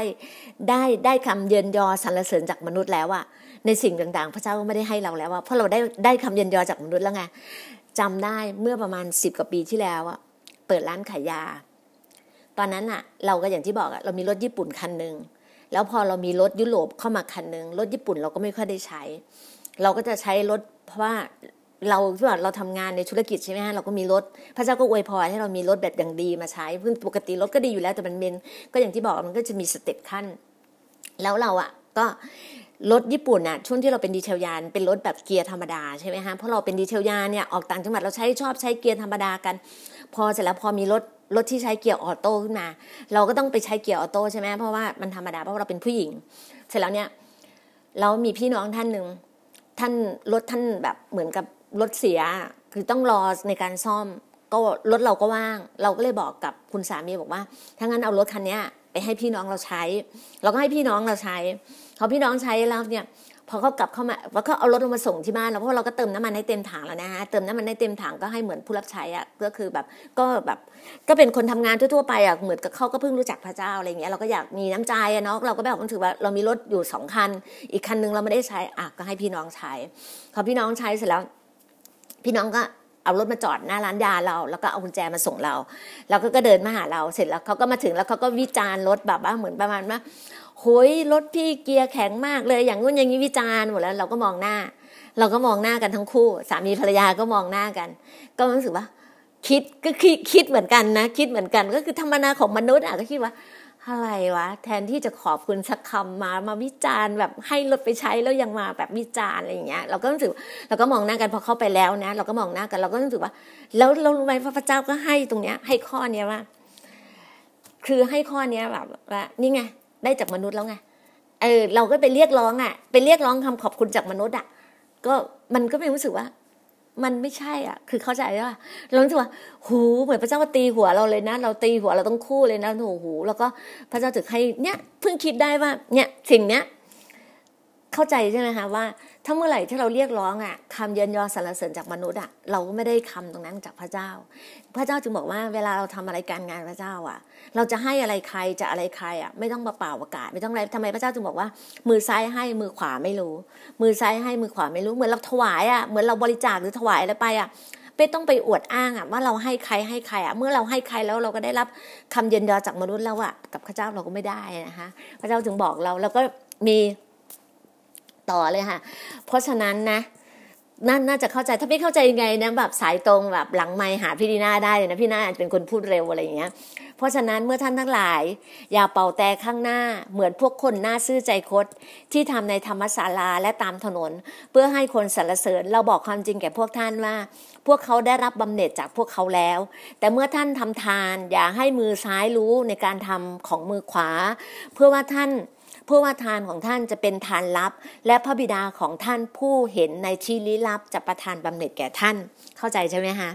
ได้ได้คำเยินยอสรรเสริญจากมนุษย์แล้วอะในสิ่งต่างๆ พระเจ้าก็ไม่ได้ให้เราแล้วอะเพราะเราได้ได้คำเยินยอจากมนุษย์แล้วไงจำได้เมื่อประมาณสิบกว่าปีที่แล้วอะเปิดร้านขายยา ตอนนั้นอะเราก็อย่างที่บอกอะเรามีรถญี่ปุ่นคันหนึ่งแล้วพอเรามีรถยุโรปเข้ามาคันหนึ่งรถญี่ปุ่นเราก็ไม่ค่อยได้ใช้ เราก็จะใช้รถเพราะว่าเราที่ว่าเราทำงานในธุรกิจใช่ไหมฮะเราก็มีรถพระเจ้าก็อวยพรให้เรามีรถแบบอย่างดีมาใช้เพื่อปกติรถก็ดีอยู่แล้วแต่มันเป็นก็อย่างที่บอกมันก็จะมี step ขั้น แล้วเราอะก็รถญี่ปุ่นอะช่วงที่เราเป็น detail ยาเนี่ยเป็นรถแบบเกียร์ธรรมดาใช่ไหมฮะเพราะเราเป็น detail ยาเนี่ยออกต่างจังหวัดเราใช้ชอบใช้เกียร์ธรรมดากัน พอเสร็จแล้วพอมีรถ รถที่ใช้เกียร์ auto ขึ้นมา เราก็ต้องไปใช้เกียร์ auto ใช่ไหมเพราะว่ามันธรรมดาเพราะเราเป็นผู้หญิง เสร็จแล้วเนี่ยเรามีพี่น้องท่านหนึ่งท่านรถท่านแบบเหมือนกับรถเสีย คือต้องรอในการซ่อม ก็รถเราก็ว่าง เราก็เลยบอกกับคุณสามีบอกว่าถ้างั้นเอารถคันนี้ไปให้พี่น้องเราใช้ เราก็ให้พี่น้องเราใช้เขาพี่น้องใช้แล้วเนี่ย พอเขากลับเข้ามาว่าเขาเอารถลงมาส่งที่บ้านแล้วเพราะเราก็เติมน้ำมันให้เต็มถังแล้วนะฮะเติมน้ำมันให้เต็มถังก็ให้เหมือนผู้รับใช้อะก็คือแบบก็แบบก็เป็นคนทำงานทั่วๆไปอะเหมือนกับเขาก็เพิ่งรู้จักพระเจ้าอะไรเงี้ยเราก็อยากมีน้ำใจอะเนาะเราก็แบบรู้สึกว่าเรามีรถอยู่สองคัน อีกคันนึงเราไม่ได้ใช้อะก็ให้พี่น้องใช้พอพี่น้องใช้เสร็จแล้ว พี่น้องก็เอารถมาจอดหน้าร้านยาเรา แล้วก็เอากุญแจมาส่งเรา เราก็ก็เดินมาหาเราเสร็จแล้วเขาก็มาถึงแล้วเขาก็วิจารณ์รถแบบว่าเหมือนประมาณว่า โหยรถพี่เกียร์แข็งมากเลย อย่างงู้นอย่างนี้วิจารณ์หมดแล้วเราก็มองหน้า เราก็มองหน้ากันทั้งคู่ สามีภรรยาก็มองหน้ากัน ก็รู้สึกว่า คิดก็คิดคิดเหมือนกันนะ คิดเหมือนกันก็คือธรรมนาของมนุษย์อะก็คิดว่าอะไรวะ แทนที่จะขอบคุณสักคำมามาวิจารณ์แบบให้รถไปใช้แล้วยังมาแบบวิจารณ์อะไรอย่างเงี้ยเราก็รู้สึกเราก็มองหน้ากันพอเข้าไปแล้วนะ เราก็มองหน้ากันเราก็รู้สึกว่า แล้วเรารู้ไหมพระเจ้าก็ให้ตรงเนี้ย ให้ข้อเนี้ยว่า คือให้ข้อเนี้ยแบบว่านี่ไง ได้จากมนุษย์แล้วไงเออเราก็ไปเรียกร้องอะไปเรียกร้องคำขอบคุณจากมนุษย์อะ ก็มันก็ไม่รู้สึกว่า มันไม่ใช่อะ คือเข้าใจว่าเราคิดว่าหูเหมือนพระเจ้าตีหัวเราเลยนะ เราตีหัวเราต้องคู่เลยนะโอ้โหแล้วก็พระเจ้าถึงให้เนี่ยเพิ่งคิดได้ว่า เนี่ยสิ่งเนี้ย เข้าใจใช่ไหมคะว่า ถ้าเมื่อไหร่ที่เราเรียกร้องอะคำเยินยอสรรเสริญจากมนุษย์อะเราก็ไม่ได้คำตรงนั้นจากพระเจ้า พระเจ้าจึงบอกว่าเวลาเราทำอะไรการงานพระเจ้าอะ เราจะให้อะไรใครจะอะไรใครอะไม่ต้องมาเป่าประกาศ ไม่ต้องอะไรทำไมพระเจ้าจึงบอกว่า มือซ้ายให้มือขวาไม่รู้ มือซ้ายให้มือขวาไม่รู้เหมือนเราถวายอะเหมือนเราบริจาคหรือถวายอะไรไปอะไม่ต้องไปอวดอ้างอะว่าเราให้ใครให้ใครอะเมื่อเราให้ใครแล้วเราก็ได้รับคำเย็นยอจากมนุษย์แล้วอะกับพระเจ้าเราก็ไม่ได้นะคะพระเจ้าจึงบอกเราแล้วก็มี ต่อเลยค่ะ เพราะฉะนั้นนะน่าน่าจะเข้าใจถ้าไม่เข้าใจยังไงนะแบบสายตรงแบบหลังไมหาพี่ดีนาได้เลยนะพี่นาอาจจะเป็นคนพูดเร็วอะไรอย่างเงี้ย เพราะฉะนั้นเมื่อท่านทั้งหลาย อย่าเป่าแต่ข้างหน้าเหมือนพวกคนหน้าซื่อใจคดที่ทำในธรรมศาลาและตามถนน เพื่อให้คนสรรเสริญเราบอกความจริงแก่พวกท่านว่า พวกเขาได้รับบำเหน็จจากพวกเขาแล้ว แต่เมื่อท่านทำทาน อย่าให้มือซ้ายรู้ในการทำของมือขวา เพื่อว่าท่าน เพื่อว่าทานของท่านจะเป็นทานลับ และพระบิดาของท่านผู้เห็นในที่ลี้ลับจะประทานบำเหน็จแก่ท่านเข้าใจใช่ไหมคะ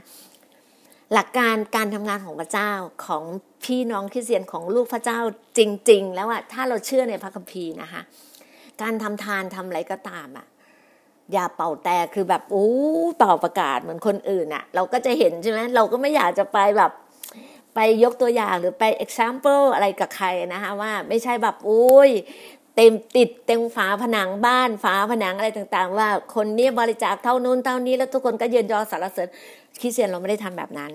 หลักการการทำงานของพระเจ้าของพี่น้องคริสเตียนของลูกพระเจ้าจริง ๆ แล้วอะถ้าเราเชื่อในพระคัมภีร์นะคะ การทำทานทำอะไรก็ตามอะอย่าเป่าแต่คือแบบอู้เป่าประกาศเหมือนคนอื่นอะเราก็จะเห็นใช่ไหมเราก็ไม่อยากจะไปแบบ ไปยกตัวอย่างหรือไป example อะไรกับใครนะคะว่าไม่ใช่แบบอุ้ยเต็มติดเต็มฝาผนังบ้านฝาผนังอะไรต่างๆ ว่าคนนี้บริจาคเท่านู้นเท่านี้แล้วทุกคนก็ยืนยอสารเสริญคริสเตียนเราไม่ได้ทำแบบนั้น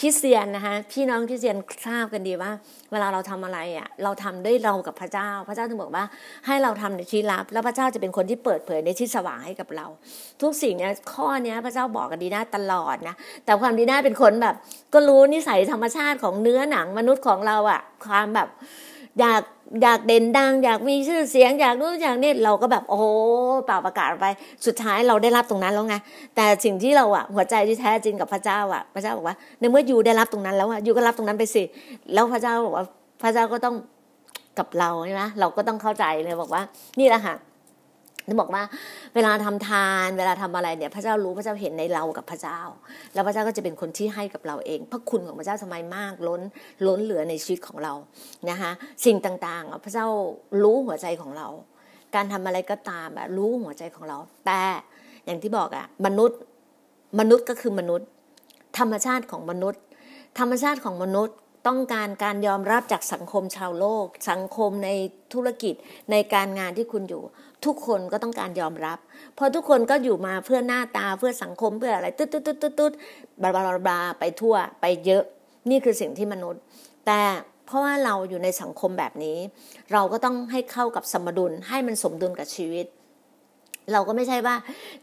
คริสเตียนนะคะพี่น้องคริสเตียนทราบกันดีว่า เวลาเราทำอะไรอะเราทำด้วยเรากับพระเจ้า พระเจ้าถึงบอกว่าให้เราทำในที่ลับ แล้วพระเจ้าจะเป็นคนที่เปิดเผยในที่สว่างให้กับเรา ทุกสิ่งเนี้ยข้อเนี้ยพระเจ้าบอกกันดีน่าตลอดนะแต่ความดีน่าเป็นคนแบบ ก็รู้นิสัยธรรมชาติของเนื้อหนังมนุษย์ของเราอะความแบบ อยากอยากเด่นดัง อยากมีชื่อเสียง อยากรู้อยากนี่เราก็แบบโอ้เปล่าประกาศไป สุดท้ายเราได้รับตรงนั้นแล้วไงแต่สิ่งที่เราอะหัวใจที่แท้จริงกับพระเจ้าอะพระเจ้าบอกว่าในเมื่ออยู่ได้รับตรงนั้นแล้วอะอยู่ก็รับตรงนั้นไปสิ แล้วพระเจ้าบอกว่าพระเจ้าก็ต้องกับเราใช่ไหมเราก็ต้องเข้าใจเลยบอกว่า นี่แหละค่ะ นึกบอกว่าเวลาทำทาน เวลาทำอะไรเนี่ย พระเจ้ารู้พระเจ้าเห็นในเรากับพระเจ้า แล้วพระเจ้าก็จะเป็นคนที่ให้กับเราเอง พระคุณของพระเจ้าทำไมมากล้นล้นเหลือในชีวิตของเรานะคะสิ่งต่างๆ พระเจ้ารู้หัวใจของเรา การทำอะไรก็ตามแบบรู้หัวใจของเรา แต่อย่างที่บอกอะมนุษย์มนุษย์ก็คือมนุษย์ ธรรมชาติของมนุษย์ ธรรมชาติของมนุษย์ต้องการการยอมรับจากสังคมชาวโลก สังคมในธุรกิจในการงานที่คุณอยู่ ทุกคนก็ต้องการยอมรับเพราะทุกคนก็อยู่มาเพื่อหน้าตาเพื่อสังคมเพื่ออะไรตุ๊ดตุ๊ดตุ๊ดตุ๊ดตุ๊ดบลาบลาบลาไปทั่วไปเยอะ นี่คือสิ่งที่มนุษย์ แต่เพราะว่าเราอยู่ในสังคมแบบนี้ เราก็ต้องให้เข้ากับสมดุลให้มันสมดุลกับชีวิต เราก็ไม่ใช่ว่า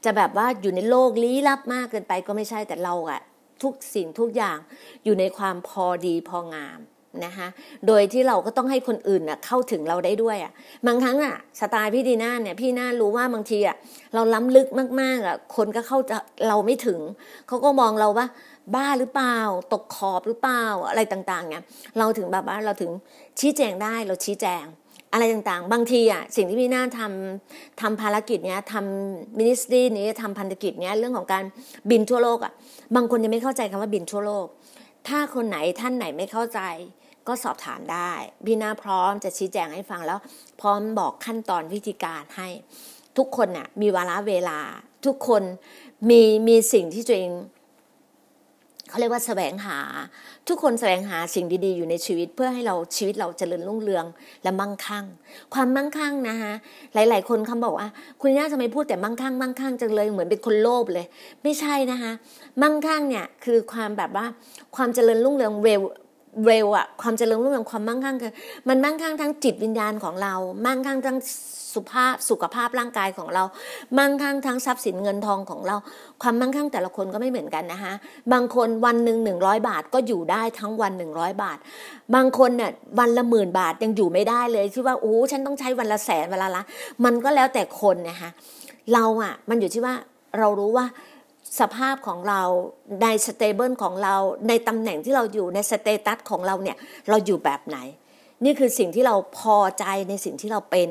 จะแบบว่าอยู่ในโลกลี้ลับมากเกินไปก็ไม่ใช่แต่เราอะทุกสิ่งทุกอย่างอยู่ในความพอดีพองาม นะคะโดยที่เราก็ต้องให้คนอื่นน่ะเข้าถึงเราได้ด้วยอะบางครั้งอะสไตล์พี่ดีน่าเนี่ยพี่น่ารู้ว่าบางทีอะเราล้ำลึกมากๆอะคนก็เข้าเราไม่ถึงเขาก็มองเราว่า บ้าหรือเปล่า ตกขอบหรือเปล่าอะไรต่างๆเนี่ยเราถึงแบบว่าเราถึงชี้แจงได้เราชี้แจงอะไรต่างๆ บางทีอะสิ่งที่พี่น่าทำทำภารกิจเนี้ยทำมินิสทรีนี้ทำพันธกิจเนี้ยเรื่องของการบินทั่วโลกอะบางคนยังไม่เข้าใจคำว่าบินทั่วโลก ถ้าคนไหนท่านไหนไม่เข้าใจ ก็สอบถามได้พี่นาพร้อมจะชี้แจงให้ฟังแล้วพร้อมบอกขั้นตอนวิธีการให้ทุกคนน่ะมีวาระเวลา ทุกคนมีมีสิ่งที่ตัวเองเขาเรียกว่าแสวงหา ทุกคนแสวงหาสิ่งดีๆ อยู่ในชีวิตเพื่อให้เราชีวิตเราเจริญรุ่งเรืองและมั่งคั่ง ความมั่งคั่งนะคะหลาย ๆ คนคำบอกว่าคุณย่าทำไมพูดแต่มั่งคั่งมั่งคั่งจังเลยเหมือนเป็นคนโลภเลย ไม่ใช่นะคะมั่งคั่งเนี่ยคือความแบบว่าความเจริญรุ่งเรืองเร็ว เร็วอะความเจริญรุ่งเรืองความมั่งคั่งคือมันมั่งคั่งทั้งจิตวิญญาณของเรา มั่งคั่งทั้งสุภาพสุขภาพร่างกายของเรา มั่งคั่งทั้งทรัพย์สินเงินทองของเรา ความมั่งคั่งแต่ละคนก็ไม่เหมือนกันนะคะบางคนวันหนึ่งหนึ่งร้อยบาทก็อยู่ได้ทั้งวันหนึ่งร้อยบาท บางคนเนี่ยวันละหมื่นบาทยังอยู่ไม่ได้เลยที่ว่าโอ้ฉันต้องใช้วันละแสนเวลาละมันก็แล้วแต่คนนะคะเราอะมันอยู่ที่ว่าเรารู้ว่า สภาพของเราใน stable ของเราในตำแหน่งที่เราอยู่ใน status ของเราเนี่ยเราอยู่แบบไหน นี่คือสิ่งที่เราพอใจในสิ่งที่เราเป็น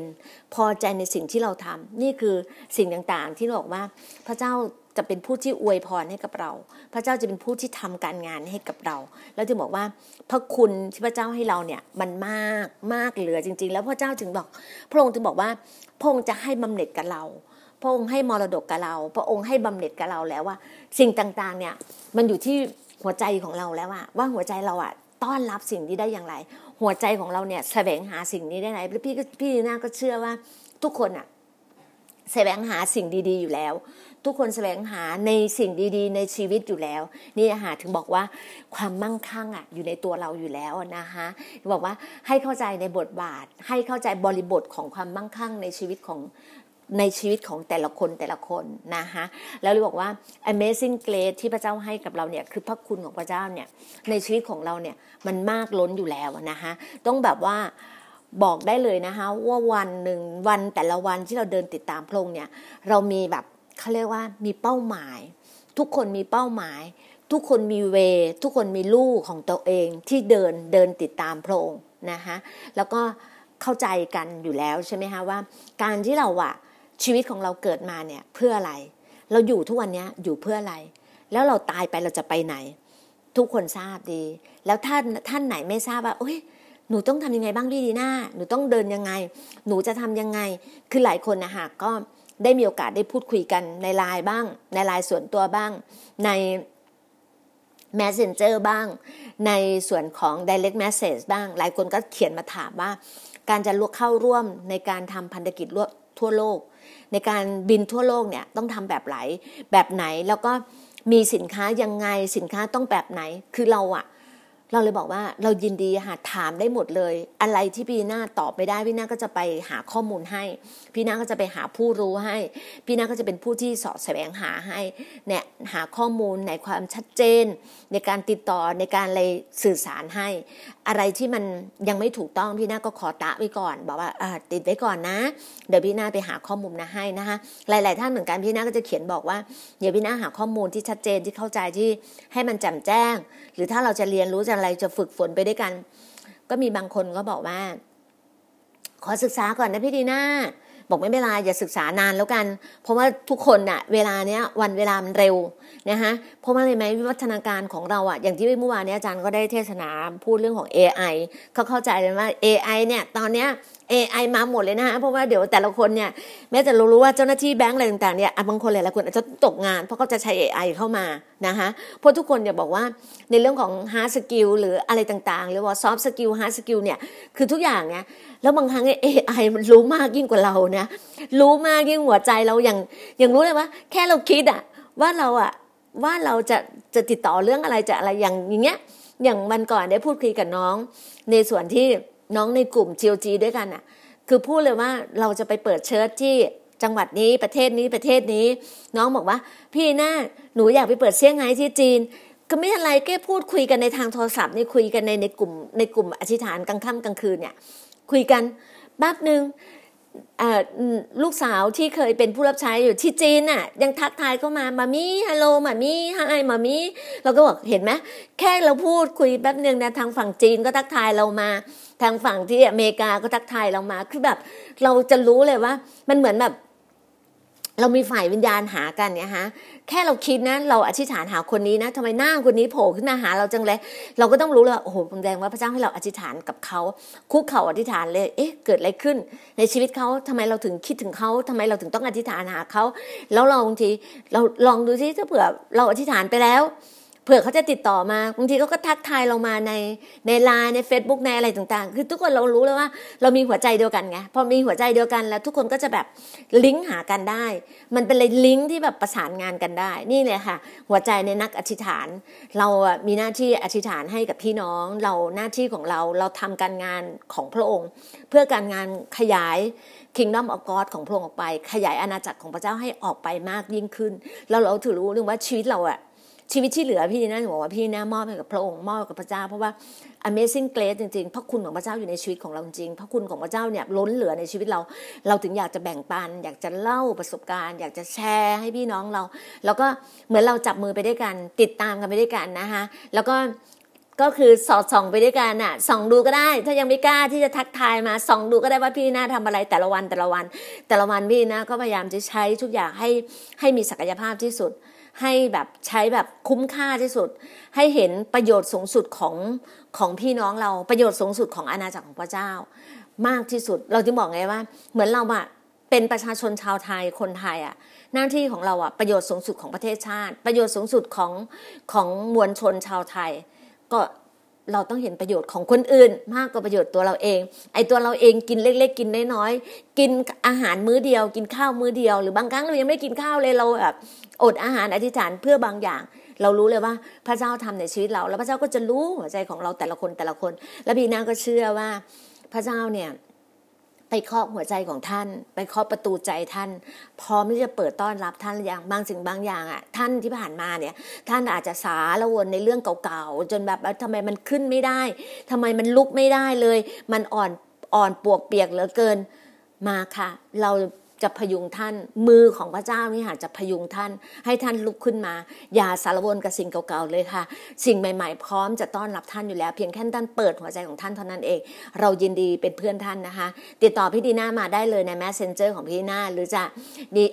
พอใจในสิ่งที่เราทำนี่คือสิ่งต่างๆ ที่บอกว่าพระเจ้าจะเป็นผู้ที่อวยพรให้กับเรา พระเจ้าจะเป็นผู้ที่ทำการงานให้กับเรา แล้วจึงบอกว่าพระคุณที่พระเจ้าให้เราเนี่ยมันมากมากเหลือจริง ๆ แล้วพระเจ้าจึงบอก พระองค์จึงบอกว่าพระองค์จะให้บำเหน็จกับเรา พระองค์ให้มรดกกับเรา พระองค์ให้บำเหน็จกับเราแล้วว่า สิ่งต่างๆเนี่ยมันอยู่ที่หัวใจของเราแล้วว่าว่าหัวใจเราอะต้อนรับสิ่งนี้ได้อย่างไร หัวใจของเราเนี่ยแสวงหาสิ่งนี้ได้ไหนพี่พี่น่าก็เชื่อว่าทุกคนอะแสวงหาสิ่งดีๆอยู่แล้ว ทุกคนแสวงหาในสิ่งดีๆ ในชีวิตอยู่แล้ว นี่หาถึงบอกว่าความมั่งคั่งอะอยู่ในตัวเราอยู่แล้วนะคะบอกว่าให้เข้าใจในบทบาท ให้เข้าใจบริบทของความมั่งคั่งในชีวิตของ ในชีวิตของแต่ละคนแต่ละคนนะคะแล้วเลยบอกว่า amazing grace ที่พระเจ้าให้กับเราเนี่ยคือพระคุณของพระเจ้าเนี่ยในชีวิตของเราเนี่ยมันมากล้นอยู่แล้วนะคะต้องแบบว่าบอกได้เลยนะคะว่าวันหนึ่งวันแต่ละวันที่เราเดินติดตามพระองค์เนี่ยเรามีแบบเขาเรียกว่ามีเป้าหมาย ทุกคนมีเป้าหมาย ทุกคนมีเว ทุกคนมีลูกของตัวเองที่เดินเดินติดตามพระองค์นะคะแล้วก็เข้าใจกันอยู่แล้วใช่ไหมคะว่า การที่เราอะ ชีวิตของเราเกิดมาเนี่ยเพื่ออะไร เราอยู่ทุกวันนี้อยู่เพื่ออะไร แล้วเราตายไปเราจะไปไหน ทุกคนทราบดี แล้วท่านท่านไหนไม่ทราบว่าเอ้ยหนูต้องทำยังไงบ้างพี่ดีหน้าหนูต้องเดินยังไง หนูจะทำยังไง คือหลายคนนะฮะก็ได้มีโอกาสได้พูดคุยกันในไลน์บ้าง ในไลน์ส่วนตัวบ้าง ใน Messenger บ้าง ในส่วนของ Direct Message บ้าง หลายคนก็เขียนมาถามว่า การจะเข้าร่วมในการทำพันธกิจทั่วโลก ในการบินทั่วโลกเนี่ยต้องทำแบบไหนแบบไหน แล้วก็มีสินค้ายังไงสินค้าต้องแบบไหน คือเราอะเราเลยบอกว่าเรายินดีหาถามได้หมดเลย อะไรที่พี่นาตอบไม่ได้พี่นาก็จะไปหาข้อมูลให้ พี่นาก็จะไปหาผู้รู้ให้ พี่นาก็จะเป็นผู้ที่สอบแสวงหาให้เนี่ยหาข้อมูลในความชัดเจน ในการติดต่อในการอะไรสื่อสารให้ อะไรที่มันยังไม่ถูกต้องพี่นาก็ขอตะไว้ก่อน บอกว่าติดไว้ก่อนนะ เดี๋ยวพี่นาไปหาข้อมูลนะให้นะคะหลาย ๆ ท่านเหมือนกันพี่นาก็จะเขียนบอกว่าเดี๋ยวพี่นาหาข้อมูลที่ชัดเจนที่เข้าใจที่ให้มันแจ่มแจ้ง หรือถ้าเราจะเรียนรู้จะอะไรจะฝึกฝนไปด้วยกัน ก็มีบางคนก็บอกว่า ขอศึกษาก่อนนะพี่ดีน่า บอกไม่เป็นไรอย่าศึกษานานแล้วกัน เพราะว่าทุกคนอะเวลาเนี้ยวันเวลามันเร็วนะฮะเพราะว่าอะไรไหมวิวัฒนาการของเราอะอย่างที่เมื่อวานนี้อาจารย์ก็ได้เทศนาพูดเรื่องของ AI เขาเข้าใจเลยว่า AI เนี่ยตอนเนี้ย AI มาหมดเลยนะฮะเพราะว่าเดี๋ยวแต่ละคนเนี่ยแม้จะรู้ว่าเจ้าหน้าที่แบงก์อะไรต่างๆเนี่ยบางคนหลายๆคนอาจจะตกงานเพราะเขาจะใช้ AI เข้ามานะคะเพราะทุกคนเนี่ยบอกว่าในเรื่องของ hard skill หรืออะไรต่างๆ หรือว่า soft skill hard skill เนี่ยคือทุกอย่างเนี่ยแล้วบางครั้ง AI มันรู้มากยิ่งกว่าเรานี่ยรู้มากยิ่งหัวใจเราอย่างอย่างรู้เลยว่า แค่เราคิดอะว่าเราอะว่าเราจะจะติดต่อเรื่องอะไรจะอะไรอย่างอย่างเงี้ยอย่างวันก่อนได้พูดคุยกับน้อง ในส่วนที่ น้องในกลุ่ม GOG ด้วยกันอะคือพูดเลยว่าเราจะไปเปิดเชิร์ตที่จังหวัดนี้ประเทศนี้ประเทศนี้ น้องบอกว่า พี่หน้าหนูอยากไปเปิดเซี่ยงไฮ้ที่จีน ก็ไม่อะไรแก้พูดคุยกันในทางโทรศัพท์นี่คุยกันในในกลุ่มในกลุ่มอธิษฐานกลางค่ำกลางคืนเนี่ย คุยกันแป๊บหนึ่ง ลูกสาวที่เคยเป็นผู้รับใช้อยู่ที่จีนน่ะ ยังทักทายเข้ามามามี่ฮัลโหลมามี่ไฮมามี่เราก็บอกเห็นไหมแค่เราพูดคุยแป๊บหนึ่งนะทางฝั่งจีนก็ทักทายเรามา ทางฝั่งที่อเมริกาก็ทักทายเรามา คือแบบ เราจะรู้เลยว่า มันเหมือนแบบ เรามีฝ่ายวิญญาณหากันเนี่ยฮะแค่เราคิดนะเราอธิษฐานหาคนนี้นะทำไมหน้าคนนี้โผล่ขึ้นมาหาเราจังเลยเราก็ต้องรู้เลยโอ้โหผมแดงว่าพระเจ้าให้เราอธิษฐานกับเขาคุกเข่าอธิษฐานเลยเอ๊ะเกิดอะไรขึ้น ในชีวิตเขาทำไมเราถึงคิดถึงเขาทำไมเราถึงต้องอธิษฐานหาเขาแล้วเราบางทีเราลองดูซิถ้าเผื่อเราอธิษฐานไปแล้ว เผื่อเขาจะติดต่อมาบางทีเขาก็ทักทายเรามาในในไลน์ใน Facebook ในอะไรต่างๆ คือทุกคนเรารู้แล้วว่าเรามีหัวใจเดียวกันไงพอมีหัวใจเดียวกันแล้วทุกคนก็จะแบบลิงก์หากันได้ มันเป็นเลยลิงก์ที่แบบประสานงานกันได้ นี่เลยค่ะ หัวใจในนักอธิษฐาน เรามีหน้าที่อธิษฐานให้กับพี่น้องเราหน้าที่ของเราเราทำการงานของพระองค์ เพื่อการงานขยาย Kingdom of God ของพระองค์ออกไป ขยายอาณาจักรของพระเจ้าให้ออกไปมากยิ่งขึ้น แล้วเราถือรู้เรื่องว่าชีวิตเราอะ ชีวิตที่เหลือพี่น่าบอกว่าพี่น่ามอบให้กับพระองค์มอบกับพระเจ้า เพราะว่า Amazing Grace จริงๆพระคุณของพระเจ้าอยู่ในชีวิตของเราจริงพระคุณของพระเจ้าเนี่ยล้นเหลือในชีวิตเรา เราถึงอยากจะแบ่งปัน อยากจะเล่าประสบการณ์ อยากจะแชร์ให้พี่น้องเรา แล้วก็เหมือนเราจับมือไปด้วยกัน ติดตามกันไปด้วยกันนะคะแล้วก็ก็คือสอดส่องไปด้วยกันอะส่องดูก็ได้ ถ้ายังไม่กล้าที่จะทักทายมาส่องดูก็ได้ว่าพี่น่าทำอะไรแต่ละวันแต่ละวัน แต่ละวันพี่นาก็พยายามจะใช้ทุกอย่างให้ให้มีศักยภาพที่สุด ให้แบบใช้แบบคุ้มค่าที่สุด ให้เห็นประโยชน์สูงสุดของของพี่น้องเราประโยชน์สูงสุดของอาณาจักรของพระเจ้า มากที่สุด เราจึงบอกไงว่า เหมือนเราอะเป็นประชาชนชาวไทยคนไทยอะหน้าที่ของเราอะประโยชน์สูงสุดของประเทศชาติ ประโยชน์สูงสุดของของมวลชนชาวไทย ก็ เราต้องเห็นประโยชน์ของคนอื่น มากกว่าประโยชน์ตัวเราเอง ไอ้ตัวเราเองกินเล็ก ๆ กินน้อยๆกินอาหารมื้อเดียว กินข้าวมื้อเดียว หรือบางครั้งเรายังไม่กินข้าวเลยเราแบบอดอาหารอธิษฐานเพื่อบางอย่าง เรารู้เลยว่าพระเจ้าทำในชีวิตเรา แล้วพระเจ้าก็จะรู้หัวใจของเราแต่ละคนแต่ละคน และพี่นาก็เชื่อว่าพระเจ้าเนี่ย ไปเคาะหัวใจของท่าน ไปเคาะประตูใจท่าน พร้อมที่จะเปิดต้อนรับท่านอย่างบางสิ่งบางอย่างอะท่านที่ผ่านมาเนี่ย ท่านอาจจะสาละวนในเรื่องเก่าๆจนแบบทำไมมันขึ้นไม่ได้ทำไมมันลุกไม่ได้เลย มันอ่อนอ่อนปวกเปียกเหลือเกินมาค่ะ เรา จะพยุงท่าน มือของพระเจ้านี่ค่ะจะพยุงท่าน ให้ท่านลุกขึ้นมา อย่าสารวนกับสิ่งเก่าๆเลยค่ะ สิ่งใหม่ๆ พร้อมจะต้อนรับท่านอยู่แล้ว เพียงแค่ท่านเปิดหัวใจของท่านเท่านั้นเอง เรายินดีเป็นเพื่อนท่านนะคะ ติดต่อพี่ดีน่ามาได้เลยใน Messenger ของพี่ดีน่าหรือจะดี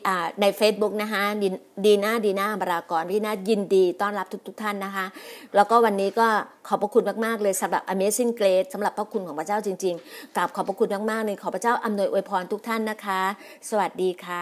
ใน Facebook นะคะดีน่าดีน่าบรากรพี่น่ายินดีต้อนรับทุก ๆ ท่านนะคะ แล้วก็วันนี้ก็ขอบพระคุณมากๆเลยสำหรับ Amazing Grace สำหรับพระคุณของพระเจ้าจริงๆกราบขอบพระคุณมากๆเลยขอพระเจ้าอำนวยอวยพรทุกท่านนะคะสวัสดีค่ะ